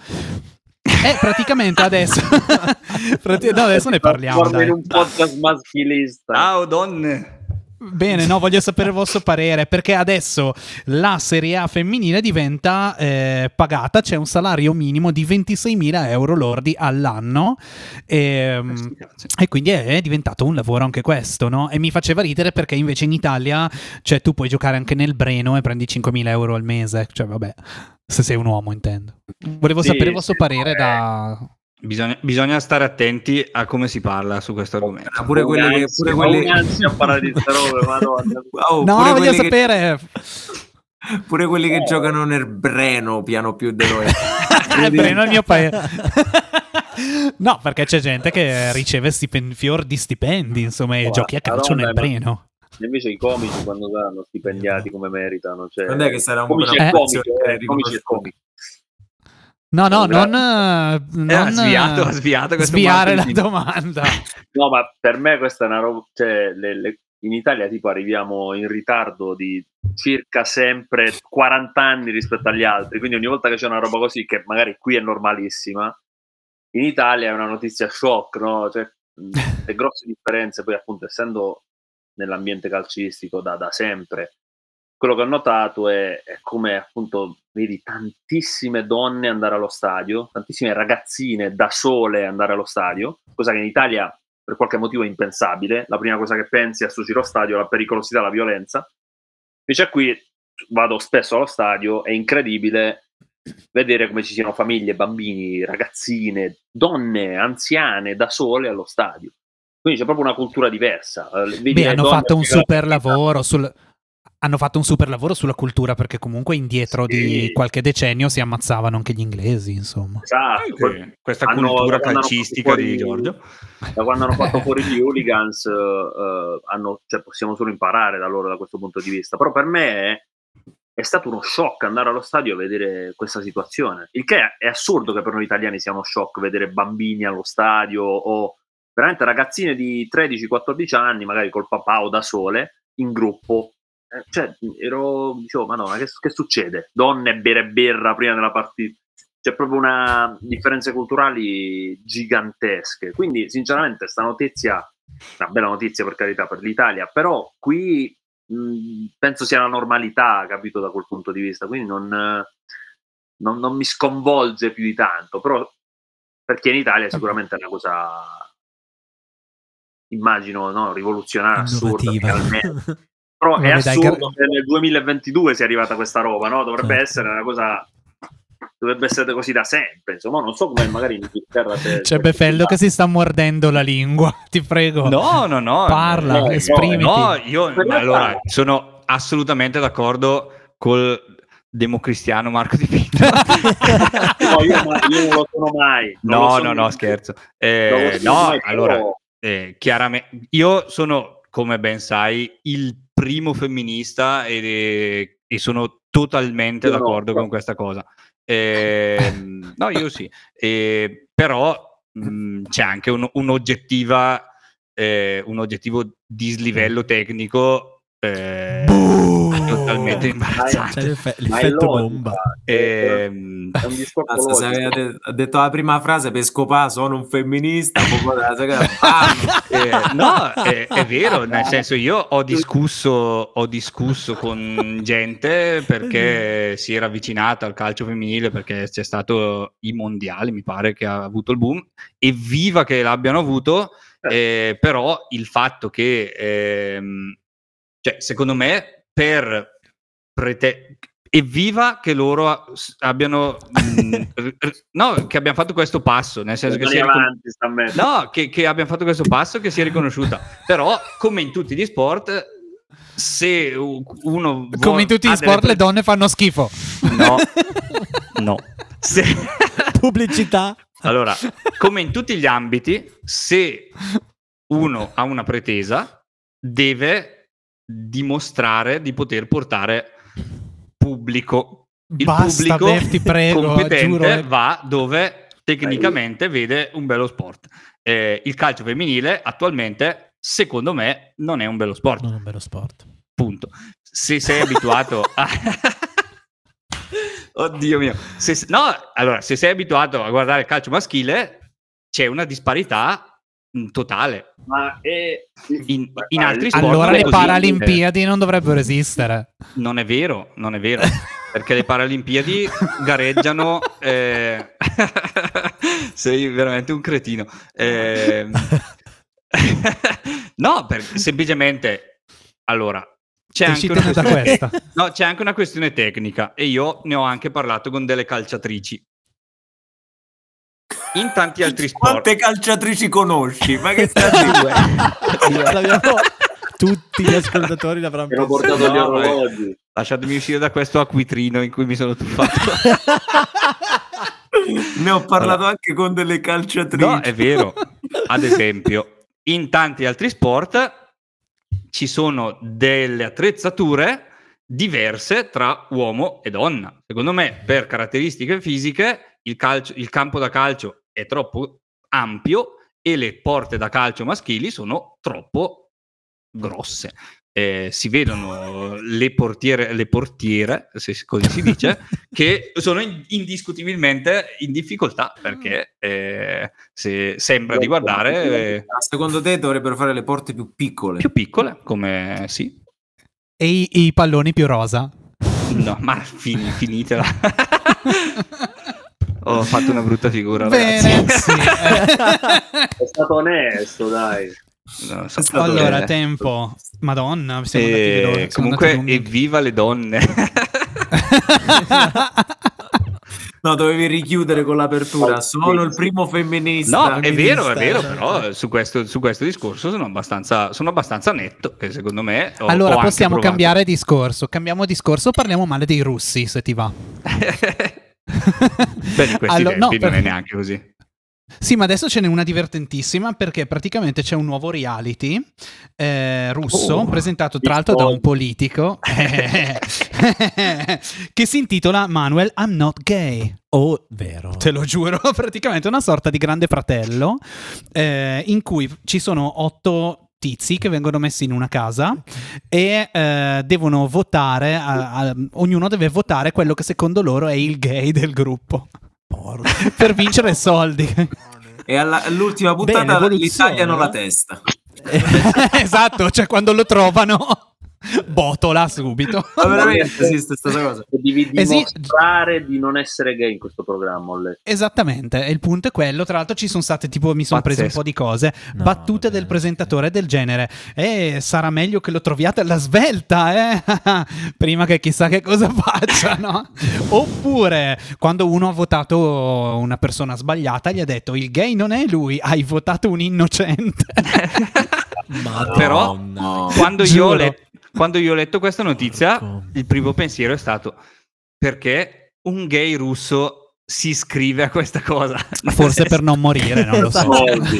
[SPEAKER 1] E praticamente adesso, no, adesso ne parliamo. Dai.
[SPEAKER 4] in un podcast maschilista.
[SPEAKER 2] Ciao donne!
[SPEAKER 1] Bene, no, voglio sapere il vostro parere perché adesso la Serie A femminile diventa eh, pagata, c'è un salario minimo di 26.000 euro lordi all'anno ehm, e quindi è diventato un lavoro anche questo, no? E mi faceva ridere perché invece in Italia, cioè tu puoi giocare anche nel Breno e prendi 5.000 euro al mese, cioè vabbè, se sei un uomo intendo. Volevo
[SPEAKER 4] Sì,
[SPEAKER 1] sapere il vostro parere
[SPEAKER 4] eh.
[SPEAKER 1] da...
[SPEAKER 2] Bisogna, bisogna stare attenti a come si parla su questo argomento.
[SPEAKER 5] Ah, pure quelle che, pure quelle,
[SPEAKER 4] a parlare di queste robe, madonna.
[SPEAKER 5] Oh,
[SPEAKER 1] No, voglio
[SPEAKER 5] quelli che-
[SPEAKER 1] sapere...
[SPEAKER 5] pure quelli che
[SPEAKER 4] Eh.
[SPEAKER 5] giocano nel Breno piano più di noi.
[SPEAKER 1] Eh, Breno è il mio paese. no, perché c'è gente che riceve stipen- fior di stipendi, insomma, e
[SPEAKER 4] Oh,
[SPEAKER 1] giochi a calcio nel
[SPEAKER 4] ma-
[SPEAKER 1] Breno.
[SPEAKER 4] Invece i comici quando saranno stipendiati come meritano. Cioè,
[SPEAKER 5] Quando è che sarà un
[SPEAKER 4] comici
[SPEAKER 5] buona
[SPEAKER 4] e comici,
[SPEAKER 5] operazione
[SPEAKER 4] eh, comici e comici.
[SPEAKER 1] No, no,
[SPEAKER 4] Gra-
[SPEAKER 1] non, eh,
[SPEAKER 2] Eh, ha
[SPEAKER 1] non
[SPEAKER 2] sviato,
[SPEAKER 1] eh,
[SPEAKER 2] ha sviato questo
[SPEAKER 1] sviare la domanda.
[SPEAKER 4] No, ma per me questa è una roba. Cioè, le- le- in Italia tipo arriviamo in ritardo di circa sempre 40 anni rispetto agli altri, quindi ogni volta che c'è una roba così che magari qui è normalissima, in Italia è una notizia shock, no? Cioè, le grosse differenze, poi appunto essendo nell'ambiente calcistico da, da sempre, quello che ho notato è, è come appunto vedi tantissime donne andare allo stadio, tantissime ragazzine da sole andare allo stadio, cosa che in Italia per qualche motivo è impensabile. La prima cosa che pensi associare allo stadio è la pericolosità, la violenza. Invece qui vado spesso allo stadio, è incredibile vedere come ci siano famiglie, bambini, ragazzine, donne, anziane da sole allo stadio. Quindi c'è proprio una cultura diversa. Eh, vedi
[SPEAKER 1] Beh, hanno fatto un super lavoro sul... Hanno fatto un super lavoro sulla cultura perché comunque indietro
[SPEAKER 4] Sì.
[SPEAKER 1] di qualche decennio si ammazzavano anche gli inglesi, insomma.
[SPEAKER 4] Esatto,
[SPEAKER 2] Anche questa
[SPEAKER 4] hanno-
[SPEAKER 2] cultura calcistica di Giorgio.
[SPEAKER 4] da quando hanno fatto fuori gli hooligans, eh, hanno- cioè, possiamo solo imparare da loro da questo punto di vista. Però per me è, è stato uno shock andare allo stadio e vedere questa situazione. Il che è, è assurdo che per noi italiani sia uno shock vedere bambini allo stadio o veramente ragazzine di 13-14 anni, magari col papà o da sole, in gruppo. Eh, cioè, ero, dicevo, madonna, che, che succede? Donne bere birra prima della partita. C'è proprio una differenze culturali gigantesche. Quindi, sinceramente, sta notizia, una bella notizia per carità per l'Italia, però qui mh, penso sia la normalità, capito da quel punto di vista. Quindi non, non- non mi sconvolge più di tanto. Però, perché in Italia sicuramente è una cosa, immagino, no, rivoluzionaria, assurda. Però è
[SPEAKER 1] Vabbè, dai,
[SPEAKER 4] assurdo
[SPEAKER 1] gar-
[SPEAKER 4] che nel 2022 sia arrivata questa roba, no? Dovrebbe
[SPEAKER 3] Certo.
[SPEAKER 4] essere una cosa. Dovrebbe essere così da sempre. Insomma, non so come magari in Inghilterra.
[SPEAKER 1] C'è Befello che si sta mordendo la lingua, ti prego.
[SPEAKER 2] No, no, no.
[SPEAKER 1] Parla,
[SPEAKER 4] no,
[SPEAKER 1] esprimiti.
[SPEAKER 2] No, io allora sono assolutamente d'accordo col democristiano Marco Di Pinto.
[SPEAKER 4] No, io, io non lo sono mai. Non
[SPEAKER 2] no,
[SPEAKER 4] sono
[SPEAKER 2] no, no,
[SPEAKER 4] mai.
[SPEAKER 2] scherzo.
[SPEAKER 4] Non
[SPEAKER 2] Eh, no,
[SPEAKER 4] mai,
[SPEAKER 2] allora,
[SPEAKER 4] però-
[SPEAKER 2] eh, chiaramente, io sono, come ben sai, il primo femminista e, e sono totalmente
[SPEAKER 4] Io no,
[SPEAKER 2] d'accordo
[SPEAKER 4] però-
[SPEAKER 2] con questa cosa. Ehm, no, io sì. Eh, però mh, c'è anche un, un'oggettiva, eh, un oggettivo dislivello tecnico eh, totalmente imbarazzante.
[SPEAKER 3] l'effe-
[SPEAKER 4] Ma è
[SPEAKER 3] l'effetto bomba.
[SPEAKER 2] Ehm,
[SPEAKER 4] È un discorso
[SPEAKER 5] Basta, de- ha detto la prima frase per scopare sono un femminista!
[SPEAKER 2] Eh, no, è, è vero, nel senso io ho discusso, ho discusso con gente perché si era avvicinata al calcio femminile perché c'è stato i mondiali, mi pare che ha avuto il boom, evviva che l'abbiano avuto, eh, però il fatto che, ehm, cioè, secondo me, per prete- evviva che loro abbiano, mh, r- no, che abbiano fatto questo passo, nel senso che sia ricon-. No, che, che abbiamo fatto questo passo che sia riconosciuta. Però, come in tutti gli sport, se uno vuole-
[SPEAKER 1] Come in tutti gli sport, le
[SPEAKER 2] pre-
[SPEAKER 1] donne fanno schifo.
[SPEAKER 2] No, no. Se-
[SPEAKER 3] Pubblicità.
[SPEAKER 2] allora, come in tutti gli ambiti, se uno ha una pretesa, deve dimostrare di poter portare pubblico. Il
[SPEAKER 1] Basta,
[SPEAKER 2] pubblico
[SPEAKER 1] Bev, ti prego,
[SPEAKER 2] competente
[SPEAKER 1] giuro, eh.
[SPEAKER 2] va dove tecnicamente vede un bello sport. Eh, il calcio femminile attualmente, secondo me, non è un bello sport.
[SPEAKER 3] Non è un bello sport.
[SPEAKER 2] Punto. Se sei abituato a... Oddio mio. Se, no, allora, se sei abituato a guardare il calcio maschile, c'è una disparità totale.
[SPEAKER 4] Ma è...
[SPEAKER 2] In, in altri sport
[SPEAKER 1] Allora le. Paralimpiadi non dovrebbero esistere.
[SPEAKER 2] Non è vero, non è vero. Perché le Paralimpiadi gareggiano. eh, Sei veramente un cretino. Eh, no, per- semplicemente. Allora, c'è anche, questione,
[SPEAKER 1] questa.
[SPEAKER 2] no, c'è anche una questione tecnica e io ne ho anche parlato con delle calciatrici. In tanti altri sport.
[SPEAKER 5] Quante calciatrici conosci? Ma che stai a dire?
[SPEAKER 3] L'abbiamo- Tutti gli ascoltatori l'avranno pensato.
[SPEAKER 4] portato gli
[SPEAKER 2] No,
[SPEAKER 4] orologi.
[SPEAKER 2] Lasciatemi uscire da questo acquitrino in cui mi sono tuffato.
[SPEAKER 5] Ne ho parlato anche con delle calciatrici.
[SPEAKER 2] No, è vero. Ad esempio, in tanti altri sport ci sono delle attrezzature diverse tra uomo e donna. Secondo me, per caratteristiche fisiche, il, calcio- il campo da calcio è troppo ampio e le porte da calcio maschili sono troppo grosse. eh, si vedono le portiere, le portiere, se così si dice, che sono in- indiscutibilmente in difficoltà perché eh, se sembra di guardare eh,
[SPEAKER 5] Secondo te dovrebbero fare le porte più piccole?
[SPEAKER 2] più piccole, come sì.
[SPEAKER 1] E i, i palloni più rosa.
[SPEAKER 2] No, ma fin- finitela. Ho fatto una brutta figura,
[SPEAKER 1] Bene, sì, eh.
[SPEAKER 4] È stato onesto, dai.
[SPEAKER 2] No,
[SPEAKER 1] Allora,
[SPEAKER 5] bene.
[SPEAKER 1] tempo. Madonna,
[SPEAKER 2] Eh,
[SPEAKER 1] siamo
[SPEAKER 2] comunque, evviva le donne.
[SPEAKER 5] No, dovevi richiudere con l'apertura. Sono il primo femminista.
[SPEAKER 2] No, è vero, è vero, però su questo, su questo discorso sono abbastanza, sono abbastanza netto, che secondo me... ho-
[SPEAKER 1] allora
[SPEAKER 2] ho
[SPEAKER 1] possiamo cambiare discorso. Cambiamo discorso, parliamo male dei russi, se ti va.
[SPEAKER 2] Beh, in questi
[SPEAKER 1] Allora, no,
[SPEAKER 2] tempi
[SPEAKER 1] per-
[SPEAKER 2] non è neanche così.
[SPEAKER 1] Sì, ma adesso ce n'è una divertentissima perché praticamente c'è un nuovo reality eh, russo
[SPEAKER 2] Oh,
[SPEAKER 1] presentato tra l'altro da un politico eh, che si intitola Manuel I'm not gay.
[SPEAKER 3] Oh, vero.
[SPEAKER 1] Te lo giuro, praticamente una sorta di grande fratello eh, in cui ci sono otto tizi che vengono messi in una casa e eh, devono votare, a- a- ognuno deve votare quello che secondo loro è il gay del gruppo
[SPEAKER 3] Porco.
[SPEAKER 1] per vincere soldi.
[SPEAKER 5] E alla- all'ultima
[SPEAKER 3] Bene,
[SPEAKER 5] puntata gli tagliano
[SPEAKER 3] no?
[SPEAKER 5] la testa.
[SPEAKER 1] esatto, cioè quando lo trovano botola subito.
[SPEAKER 5] Ma veramente esiste questa cosa?
[SPEAKER 4] Devi
[SPEAKER 1] Eh
[SPEAKER 4] dimostrare di non essere gay in questo programma. letto.
[SPEAKER 1] Esattamente, e il punto è quello. Tra l'altro, ci sono state tipo, mi sono presi un po' di cose,
[SPEAKER 3] No,
[SPEAKER 1] battute
[SPEAKER 3] vabbè,
[SPEAKER 1] del presentatore del genere. E sarà meglio che lo troviate alla svelta, eh? Prima che chissà che cosa facciano. Oppure, quando uno ha votato una persona sbagliata, gli ha detto: Il gay non è lui, hai votato un innocente.
[SPEAKER 3] Madonna.
[SPEAKER 2] Però,
[SPEAKER 5] No.
[SPEAKER 2] Quando io, ho let- quando io ho letto questa notizia,
[SPEAKER 3] Porco.
[SPEAKER 2] il primo pensiero è stato perché un gay russo si iscrive a questa cosa?
[SPEAKER 1] Forse per non morire, non lo so.
[SPEAKER 4] Soldi,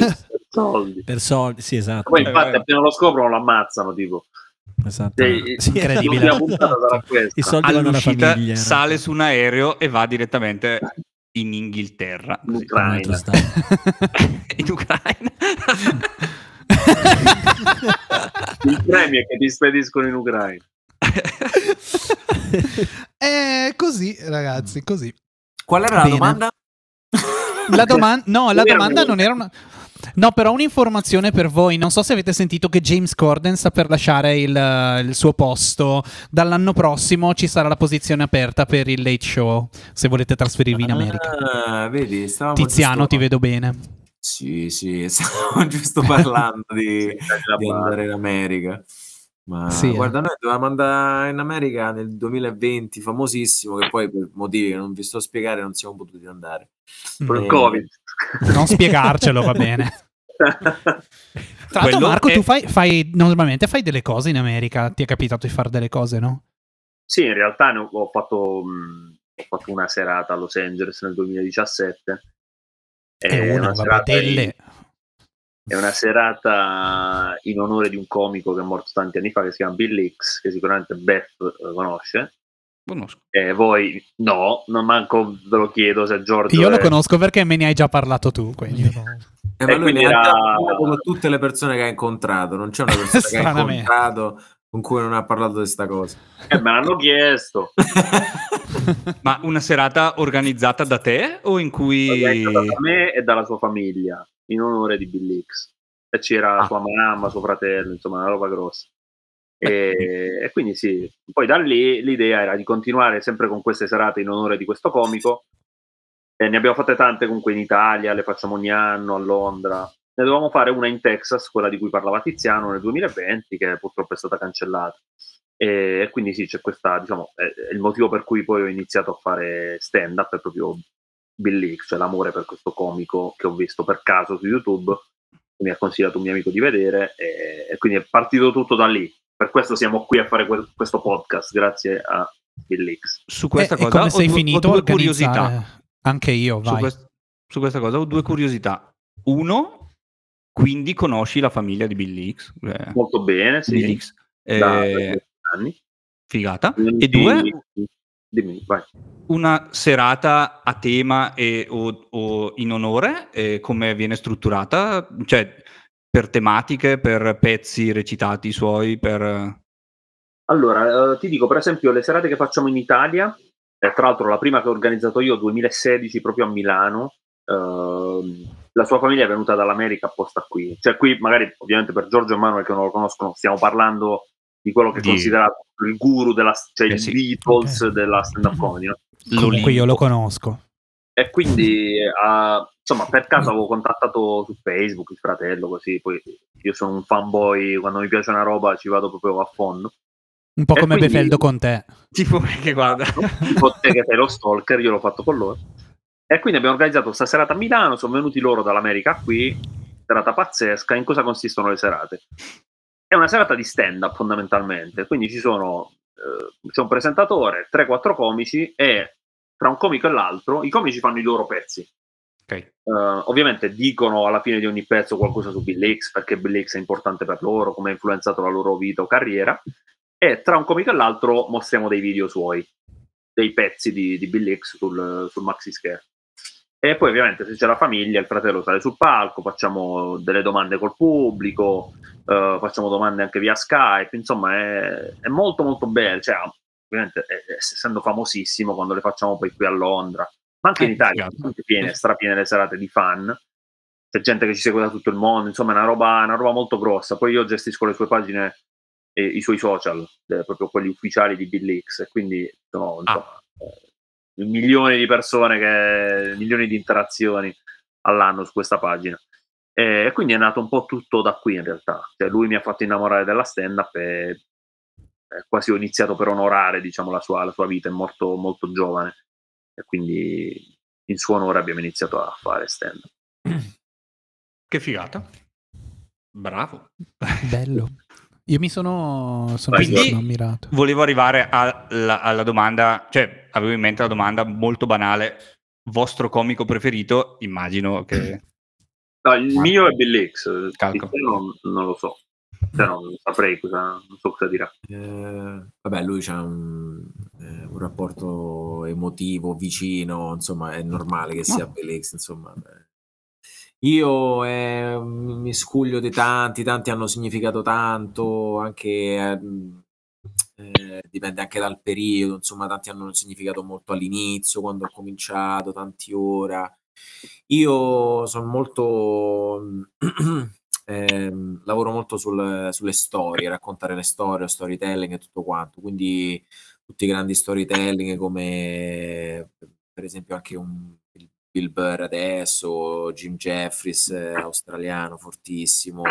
[SPEAKER 4] soldi.
[SPEAKER 3] Per soldi, sì, esatto.
[SPEAKER 4] Poi
[SPEAKER 2] Eh,
[SPEAKER 4] infatti appena lo scoprono lo ammazzano tipo.
[SPEAKER 3] esatto.
[SPEAKER 4] Sì,
[SPEAKER 3] Sì,
[SPEAKER 1] incredibile.
[SPEAKER 3] I soldi vanno alla
[SPEAKER 2] All'uscita
[SPEAKER 3] famiglia.
[SPEAKER 2] sale su un aereo e va direttamente in Inghilterra,
[SPEAKER 4] In. Ucraina.
[SPEAKER 2] In Ucraina.
[SPEAKER 4] Il premio è che ti spediscono in Ucraina.
[SPEAKER 1] È così, ragazzi, così.
[SPEAKER 5] Qual era la
[SPEAKER 1] Bene.
[SPEAKER 5] domanda?
[SPEAKER 1] La domanda, no, la domanda non era una. No, però un'informazione per voi. Non so se avete sentito che James Corden sta per lasciare il, il suo posto. Dall'anno prossimo ci sarà la posizione aperta per il Late Show. Se volete trasferirvi in America.
[SPEAKER 5] Ah, vedi,
[SPEAKER 1] Tiziano, ti vedo bene.
[SPEAKER 5] Sì, sì, stavamo giusto parlando di, di andare in America. Ma
[SPEAKER 1] Sì, eh.
[SPEAKER 5] guarda, noi dovevamo andare in America nel 2020, famosissimo, che poi per motivi che non vi sto a spiegare non siamo potuti andare.
[SPEAKER 4] Per il
[SPEAKER 5] Eh,
[SPEAKER 4] Covid.
[SPEAKER 1] Non spiegarcelo, va bene. Tra l'altro,
[SPEAKER 2] Quello
[SPEAKER 1] Marco,
[SPEAKER 2] è-
[SPEAKER 1] tu fai, fai- normalmente fai delle cose in America. Ti è capitato di fare delle cose, no?
[SPEAKER 4] Sì, in realtà ne ho, ho fatto, mh, ho fatto una serata a Los Angeles nel 2017.
[SPEAKER 1] È
[SPEAKER 4] È
[SPEAKER 1] una, vabbè,
[SPEAKER 4] serata
[SPEAKER 1] delle.
[SPEAKER 4] in- è una serata in onore di un comico che è morto tanti anni fa che si chiama Bill Hicks, che sicuramente Beth eh, conosce.
[SPEAKER 2] Conosco.
[SPEAKER 4] E voi no, non manco ve lo chiedo se Giorgio
[SPEAKER 1] Io lo
[SPEAKER 4] è-
[SPEAKER 1] conosco perché me ne hai già parlato tu. Quindi
[SPEAKER 5] Eh, ma
[SPEAKER 4] E
[SPEAKER 5] lui ne ha
[SPEAKER 4] era-
[SPEAKER 5] parlato con tutte le persone che ha incontrato, non c'è una persona che ha incontrato con cui non ha parlato di questa cosa.
[SPEAKER 4] Eh, me l'hanno chiesto.
[SPEAKER 2] Ma una serata organizzata da te o in cui...
[SPEAKER 4] Organizzata da me e dalla sua famiglia in onore di Bill Hicks. E c'era
[SPEAKER 2] Ah.
[SPEAKER 4] sua mamma, suo fratello, insomma, una roba grossa. E, e quindi sì, poi da lì l'idea era di continuare sempre con queste serate in onore di questo comico. E ne abbiamo fatte tante comunque in Italia, le facciamo ogni anno a Londra. Ne dovevamo fare una in Texas, quella di cui parlava Tiziano nel 2020, che purtroppo è stata cancellata. E quindi sì, c'è questa, diciamo, è, il motivo per cui poi ho iniziato a fare stand up, è proprio Bill Hicks, cioè l'amore per questo comico che ho visto per caso su YouTube, che mi ha consigliato un mio amico di vedere, e, e quindi è partito tutto da lì. Per questo siamo qui a fare que- questo podcast, grazie a Bill Hicks.
[SPEAKER 2] Su questa
[SPEAKER 1] Eh,
[SPEAKER 2] cosa
[SPEAKER 1] come
[SPEAKER 2] ho
[SPEAKER 1] sei
[SPEAKER 2] due,
[SPEAKER 1] finito
[SPEAKER 2] ho due curiosità.
[SPEAKER 1] Anche io,
[SPEAKER 2] Su,
[SPEAKER 1] vai.
[SPEAKER 2] quest- su questa cosa ho due curiosità. Uno, quindi conosci la famiglia di Bill Hicks? Eh,
[SPEAKER 4] Molto bene, sì,
[SPEAKER 2] Bill Hicks.
[SPEAKER 4] da,
[SPEAKER 2] Eh,
[SPEAKER 4] da anni.
[SPEAKER 2] figata.
[SPEAKER 4] Quindi-
[SPEAKER 2] E due,
[SPEAKER 4] dimmi, vai.
[SPEAKER 2] una serata a tema e, o, o in onore, e come viene strutturata? Cioè, per tematiche, per pezzi recitati suoi, per...
[SPEAKER 4] Allora, eh, ti dico per esempio le serate che facciamo in Italia, eh, tra l'altro la prima che ho organizzato io 2016 proprio a Milano, ehm, la sua famiglia è venuta dall'America apposta qui, cioè qui magari ovviamente per Giorgio e Manuel che non lo conoscono stiamo parlando di quello che è
[SPEAKER 2] Di-
[SPEAKER 4] considerato il guru della, cioè
[SPEAKER 2] Eh
[SPEAKER 4] il
[SPEAKER 2] sì.
[SPEAKER 4] Beatles
[SPEAKER 1] Ok.
[SPEAKER 4] della stand-up comedy, no?
[SPEAKER 1] Comunque io lo conosco.
[SPEAKER 4] E quindi, eh, insomma, per caso avevo contattato su Facebook il fratello, così, poi io sono un fanboy, quando mi piace una roba ci vado proprio a fondo.
[SPEAKER 1] Un po'
[SPEAKER 4] E
[SPEAKER 1] come
[SPEAKER 4] quindi-
[SPEAKER 1] Befeldo con te.
[SPEAKER 2] Tipo che guarda.
[SPEAKER 4] Tipo te che sei lo stalker, io l'ho fatto con loro. E quindi abbiamo organizzato questa serata a Milano, sono venuti loro dall'America qui, serata pazzesca. In cosa consistono le serate? È una serata di stand-up fondamentalmente, quindi ci sono, eh, c'è un presentatore, 3-4 comici e tra un comico e l'altro i comici fanno i loro pezzi.
[SPEAKER 2] Ok.
[SPEAKER 4] Eh, ovviamente dicono alla fine di ogni pezzo qualcosa su Bill X perché Bill X è importante per loro, come ha influenzato la loro vita o carriera e tra un comico e l'altro mostriamo dei video suoi, dei pezzi di, di Bill X sul, sul maxi schermo. E poi ovviamente se c'è la famiglia, il fratello sale sul palco, facciamo delle domande col pubblico, eh, facciamo domande anche via Skype, insomma è, è molto molto bello, cioè, ovviamente eh, essendo famosissimo quando le facciamo poi qui a Londra, ma anche in
[SPEAKER 2] Eh,
[SPEAKER 4] Italia, piene, strapiene le serate di fan, c'è gente che ci segue da tutto il mondo, insomma è una roba, una roba molto grossa, poi io gestisco le sue pagine e i suoi social, eh, proprio quelli ufficiali di Bill X, e quindi sono insomma, eh, milioni di persone, che, milioni di interazioni all'anno su questa pagina. E quindi è nato un po' tutto da qui in realtà. Cioè, lui mi ha fatto innamorare della stand-up e quasi ho iniziato per onorare diciamo, la, sua, la sua vita, è morto molto giovane e quindi in suo onore abbiamo iniziato a fare stand-up.
[SPEAKER 2] Che figata. Bravo.
[SPEAKER 1] Bello. Io mi sono, sono,
[SPEAKER 4] Quindi-
[SPEAKER 1] ammirato.
[SPEAKER 2] Volevo arrivare alla, alla domanda, cioè avevo in mente la domanda molto banale. Vostro comico preferito? Immagino che...
[SPEAKER 4] No, il mio è Bill X,
[SPEAKER 2] Calco.
[SPEAKER 4] non, non lo so, cioè, non saprei cosa, non so cosa dirà.
[SPEAKER 5] Eh, vabbè, lui c'ha un, eh, un rapporto emotivo, vicino, insomma, è normale che sia Belix, insomma. beh. Io eh, mi scuglio di tanti, tanti hanno significato tanto, anche eh, dipende anche dal periodo, insomma, tanti hanno significato molto all'inizio, quando ho cominciato, tanti ora. Io sono molto ehm, lavoro molto sul- sulle storie, raccontare le storie, storytelling e tutto quanto. Quindi tutti i grandi storytelling come per esempio anche un il Bill Burr adesso, Jim Jeffries eh, australiano fortissimo.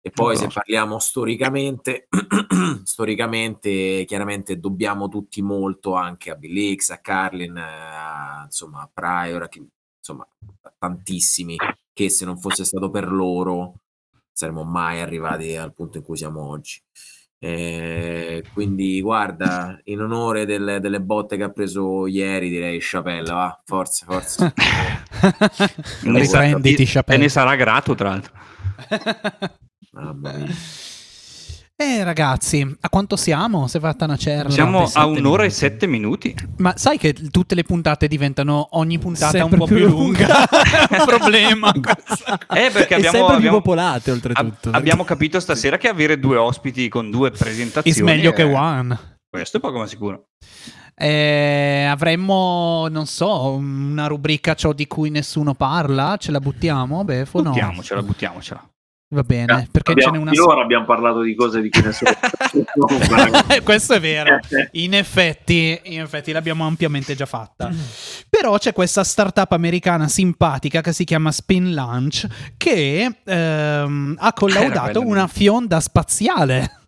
[SPEAKER 5] E poi se parliamo storicamente, storicamente chiaramente dobbiamo tutti molto anche a Bill X, a Carlin, a, insomma a Pryor, a chi- insomma a tantissimi che se non fosse stato per loro saremmo mai arrivati al punto in cui siamo oggi. Eh, quindi guarda, in onore del- delle botte che ha preso ieri direi Chappelle, va, forza, forza.
[SPEAKER 1] Riprenditi,
[SPEAKER 2] e
[SPEAKER 1] Chappelle.
[SPEAKER 2] ne sarà grato tra l'altro.
[SPEAKER 5] Mamma mia.
[SPEAKER 1] Eh ragazzi, a quanto siamo? Si è fatta una certa.
[SPEAKER 2] Siamo a
[SPEAKER 3] 97
[SPEAKER 2] un'ora e
[SPEAKER 3] minuti.
[SPEAKER 2] sette minuti.
[SPEAKER 1] Ma sai che tutte le puntate diventano ogni puntata
[SPEAKER 3] Sempre
[SPEAKER 1] un po'
[SPEAKER 3] più
[SPEAKER 1] più lunga? È un problema.
[SPEAKER 2] Eh, perché
[SPEAKER 3] e
[SPEAKER 2] abbiamo,
[SPEAKER 3] sempre più popolate
[SPEAKER 2] ab-
[SPEAKER 3] oltretutto.
[SPEAKER 2] abbiamo capito stasera che avere due ospiti con due presentazioni
[SPEAKER 1] Is meglio che
[SPEAKER 2] è-
[SPEAKER 1] one.
[SPEAKER 2] Questo è poco ma sicuro.
[SPEAKER 1] Eh, avremmo, non so, una rubrica ciò di cui nessuno parla. Ce la buttiamo? Beh, no?
[SPEAKER 2] Buttiamocela, buttiamocela.
[SPEAKER 1] Va bene,
[SPEAKER 4] Eh,
[SPEAKER 1] perché
[SPEAKER 4] abbiamo,
[SPEAKER 1] ce n'è una
[SPEAKER 4] finora abbiamo parlato di cose di cui nessuno
[SPEAKER 1] Questo è vero. In effetti, in effetti l'abbiamo ampiamente già fatta. Però c'è questa startup americana simpatica che si chiama Spin Launch che ehm, ha collaudato una fionda spaziale.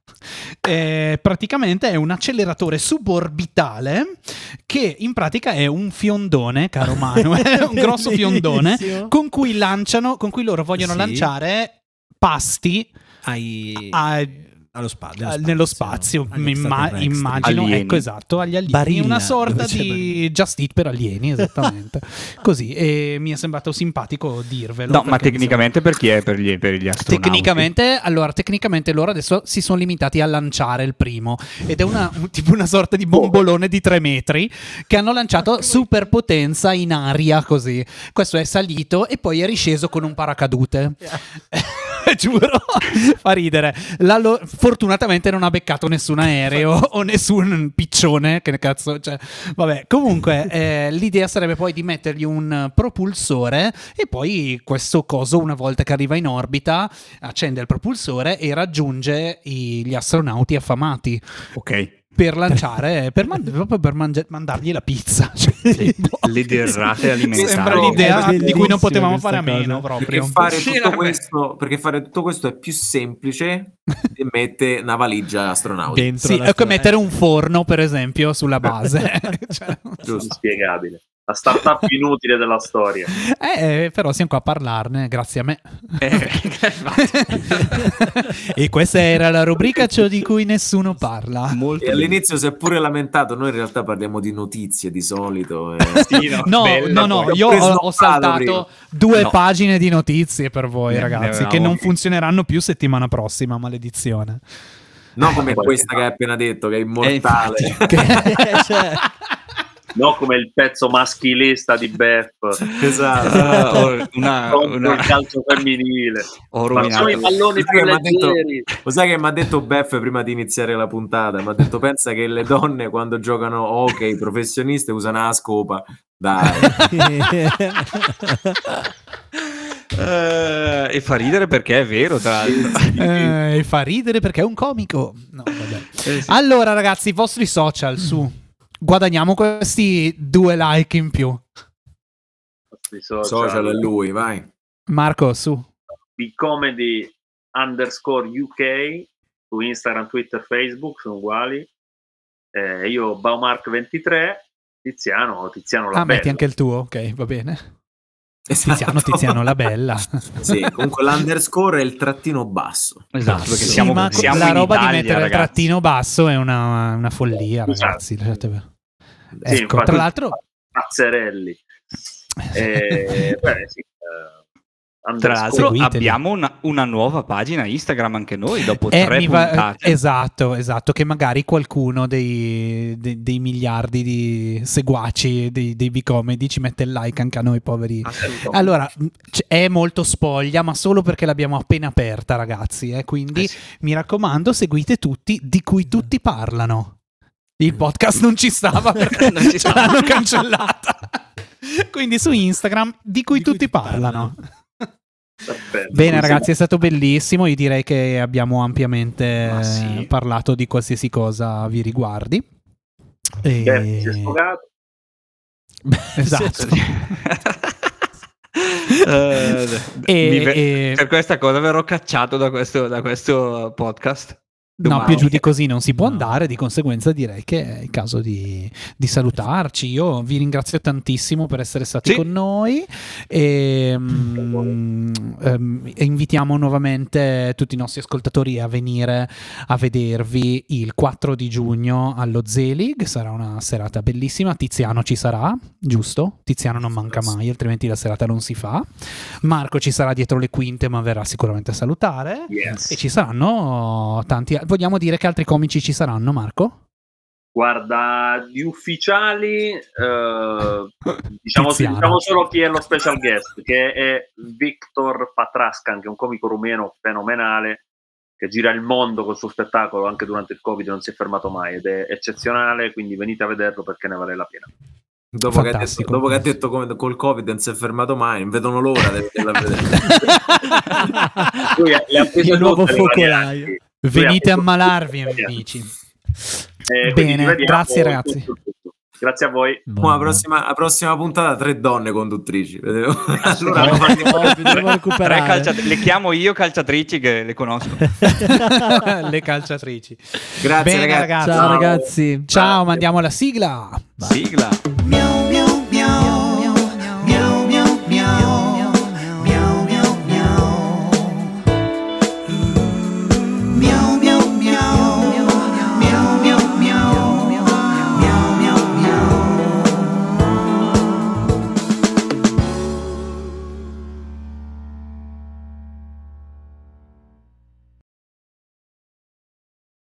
[SPEAKER 1] Eh, praticamente è un acceleratore suborbitale che in pratica è un fiondone, caro Manu, è un grosso fiondone con cui lanciano, con cui loro vogliono
[SPEAKER 3] Sì.
[SPEAKER 1] lanciare pasti
[SPEAKER 3] Ai-
[SPEAKER 1] a-
[SPEAKER 3] allo spa-
[SPEAKER 1] eh, nello spazio,
[SPEAKER 3] agli
[SPEAKER 1] mi imma- immagino,
[SPEAKER 2] Alieni.
[SPEAKER 1] ecco esatto, agli alieni,
[SPEAKER 3] Barilla,
[SPEAKER 1] una sorta di. Just Eat per alieni, esattamente. Così, e mi è sembrato simpatico dirvelo.
[SPEAKER 2] No, ma tecnicamente per chi è? Per gli, per gli astronauti?
[SPEAKER 1] Tecnicamente, allora, tecnicamente loro adesso si sono limitati a lanciare il primo ed è una, un- tipo una sorta di bombolone di tre metri che hanno lanciato superpotenza in aria così. Questo è salito e poi è risceso con un paracadute. giuro, fa ridere. La lo- fortunatamente non ha beccato nessun aereo o nessun piccione, che cazzo, cioè, vabbè, comunque eh, l'idea sarebbe poi di mettergli un propulsore e poi questo coso una volta che arriva in orbita accende il propulsore e raggiunge i- gli astronauti affamati
[SPEAKER 2] Ok.
[SPEAKER 1] Per lanciare, per, man- proprio per mangia- mandargli la pizza. Cioè.
[SPEAKER 2] Le derrate alimentari.
[SPEAKER 1] Sembra l'idea di cui non potevamo fare a meno
[SPEAKER 5] Perché
[SPEAKER 1] proprio.
[SPEAKER 5] fare,
[SPEAKER 2] Sì,
[SPEAKER 5] tutto questo, perché fare tutto questo è più semplice di mettere una valigia astronautica.
[SPEAKER 3] Dentro
[SPEAKER 1] Sì, è come mettere un forno, per esempio, sulla base. Cioè, non so.
[SPEAKER 5] Giusto.
[SPEAKER 4] La startup inutile della storia.
[SPEAKER 1] Eh, però siamo qua a parlarne, grazie a me.
[SPEAKER 2] Eh,
[SPEAKER 1] e questa era la rubrica ciò di cui nessuno parla.
[SPEAKER 2] Molto
[SPEAKER 5] E all'inizio si è pure lamentato, noi in realtà parliamo di notizie di solito. eh.
[SPEAKER 2] Sì, no,
[SPEAKER 1] No, no, no, io
[SPEAKER 5] Ho
[SPEAKER 1] ho, saltato
[SPEAKER 5] prima.
[SPEAKER 1] due
[SPEAKER 2] No.
[SPEAKER 1] pagine di notizie per voi,
[SPEAKER 2] Ne- ne
[SPEAKER 1] ragazzi, che
[SPEAKER 2] avevamo-
[SPEAKER 1] non funzioneranno più settimana prossima, maledizione.
[SPEAKER 5] Non come questa che hai appena detto, che è immortale.
[SPEAKER 3] Cioè,
[SPEAKER 4] Non come il pezzo maschilista di Beff
[SPEAKER 5] esatto.
[SPEAKER 2] Ho- una,
[SPEAKER 4] contro
[SPEAKER 2] una-
[SPEAKER 4] il calcio femminile.
[SPEAKER 2] ho
[SPEAKER 4] Ma sono i palloni più
[SPEAKER 5] detto-
[SPEAKER 4] leggeri.
[SPEAKER 5] Lo sai che mi ha detto Beff prima di iniziare la puntata? Mi ha detto: Pensa che le donne quando giocano hockey professioniste usano la scopa. Dai,
[SPEAKER 2] Eh, e fa ridere perché è vero, tra l'altro.
[SPEAKER 1] Eh, fa ridere perché è un comico. No, vabbè.
[SPEAKER 2] Eh, sì.
[SPEAKER 1] Allora, ragazzi, i vostri social su. Guadagniamo questi due like in più.
[SPEAKER 4] Social.
[SPEAKER 5] social è lui, vai.
[SPEAKER 1] Marco, su.
[SPEAKER 4] Bcomedy underscore UK su Instagram, Twitter, Facebook sono uguali. Eh, io Baumark23, Tiziano, Tiziano la
[SPEAKER 1] Ah, metti anche il tuo, ok, va bene. Tiziano,
[SPEAKER 5] Esatto.
[SPEAKER 1] Tiziano, la bella.
[SPEAKER 5] Sì, comunque l'underscore è il trattino basso.
[SPEAKER 2] Esatto, perché
[SPEAKER 1] Sì,
[SPEAKER 2] siamo,
[SPEAKER 1] ma
[SPEAKER 2] siamo
[SPEAKER 1] la
[SPEAKER 2] in
[SPEAKER 1] roba
[SPEAKER 2] Italia,
[SPEAKER 1] di mettere il
[SPEAKER 2] ragazzi.
[SPEAKER 1] trattino basso è una, una follia,
[SPEAKER 4] Esatto.
[SPEAKER 1] ragazzi.
[SPEAKER 4] Sì,
[SPEAKER 1] Ecco,
[SPEAKER 4] infatti-
[SPEAKER 1] tra l'altro,
[SPEAKER 4] Pazzerelli. Eh, beh, sì,
[SPEAKER 2] Tra l'altro
[SPEAKER 1] Seguiteli.
[SPEAKER 2] abbiamo una, una nuova pagina Instagram anche noi dopo
[SPEAKER 1] Eh,
[SPEAKER 2] tre
[SPEAKER 1] va-
[SPEAKER 2] puntate.
[SPEAKER 1] esatto, esatto, che magari qualcuno dei, dei- dei miliardi di seguaci dei, dei B-comedy ci mette il like anche a noi poveri. Allora, è molto spoglia, ma solo perché l'abbiamo appena aperta, ragazzi. eh, Quindi
[SPEAKER 2] Eh sì.
[SPEAKER 1] mi raccomando, seguite tutti, di cui tutti parlano. Il podcast non ci stava perché
[SPEAKER 2] Non ci stava.
[SPEAKER 1] l'hanno cancellata. Quindi su Instagram, di cui
[SPEAKER 3] Di cui
[SPEAKER 1] tutti
[SPEAKER 3] tutti parlano.
[SPEAKER 1] parlano. Bene ragazzi, è stato bellissimo, io direi che abbiamo ampiamente
[SPEAKER 2] sì.
[SPEAKER 1] parlato di qualsiasi cosa vi riguardi. E...
[SPEAKER 4] Beff si è sfogato.
[SPEAKER 1] Esatto.
[SPEAKER 2] Eh,
[SPEAKER 1] E-
[SPEAKER 2] mi
[SPEAKER 1] e-
[SPEAKER 2] Per questa cosa verrò cacciato da questo, da questo podcast.
[SPEAKER 1] No,
[SPEAKER 2] Domani.
[SPEAKER 1] più giù di così non si può
[SPEAKER 3] No.
[SPEAKER 1] andare, di conseguenza direi che è il caso di, di salutarci. Io vi ringrazio tantissimo per essere stati
[SPEAKER 2] Sì.
[SPEAKER 1] con noi e mm, e invitiamo nuovamente tutti i nostri ascoltatori a venire a vedervi il 4 di giugno allo Zelig, sarà una serata bellissima, Tiziano ci sarà, giusto? Tiziano non manca mai, altrimenti la serata non si fa. Marco ci sarà dietro le quinte ma verrà sicuramente a salutare.
[SPEAKER 4] Yes.
[SPEAKER 1] E ci saranno tanti. Vogliamo dire che altri comici ci saranno, Marco?
[SPEAKER 4] Guarda, di ufficiali, eh, diciamo, diciamo solo chi è lo special guest, che è Victor Patrascan, che è un comico rumeno fenomenale, che gira il mondo col suo spettacolo anche durante il Covid, non si è fermato mai ed è eccezionale, quindi venite a vederlo perché ne vale la pena.
[SPEAKER 5] Dopo che, ha detto, dopo che ha detto come col Covid non si è fermato mai, non vedono l'ora di vederla vedere.
[SPEAKER 4] Lui ha prese
[SPEAKER 3] Il nuovo focolaio.
[SPEAKER 1] Venite a ammalarvi, amici.
[SPEAKER 4] Eh,
[SPEAKER 1] Bene, grazie, ragazzi.
[SPEAKER 4] tutto, tutto. Grazie a voi.
[SPEAKER 5] Poi la prossima, la prossima puntata tre donne conduttrici. Allora,
[SPEAKER 3] No, no,
[SPEAKER 2] calciat- le chiamo io calciatrici che le conosco.
[SPEAKER 1] Le calciatrici.
[SPEAKER 5] Grazie
[SPEAKER 1] Bene,
[SPEAKER 5] ragazzi.
[SPEAKER 1] ragazzi.
[SPEAKER 3] Ciao ragazzi.
[SPEAKER 1] Ciao, mandiamo la sigla.
[SPEAKER 2] Sigla.
[SPEAKER 6] Miau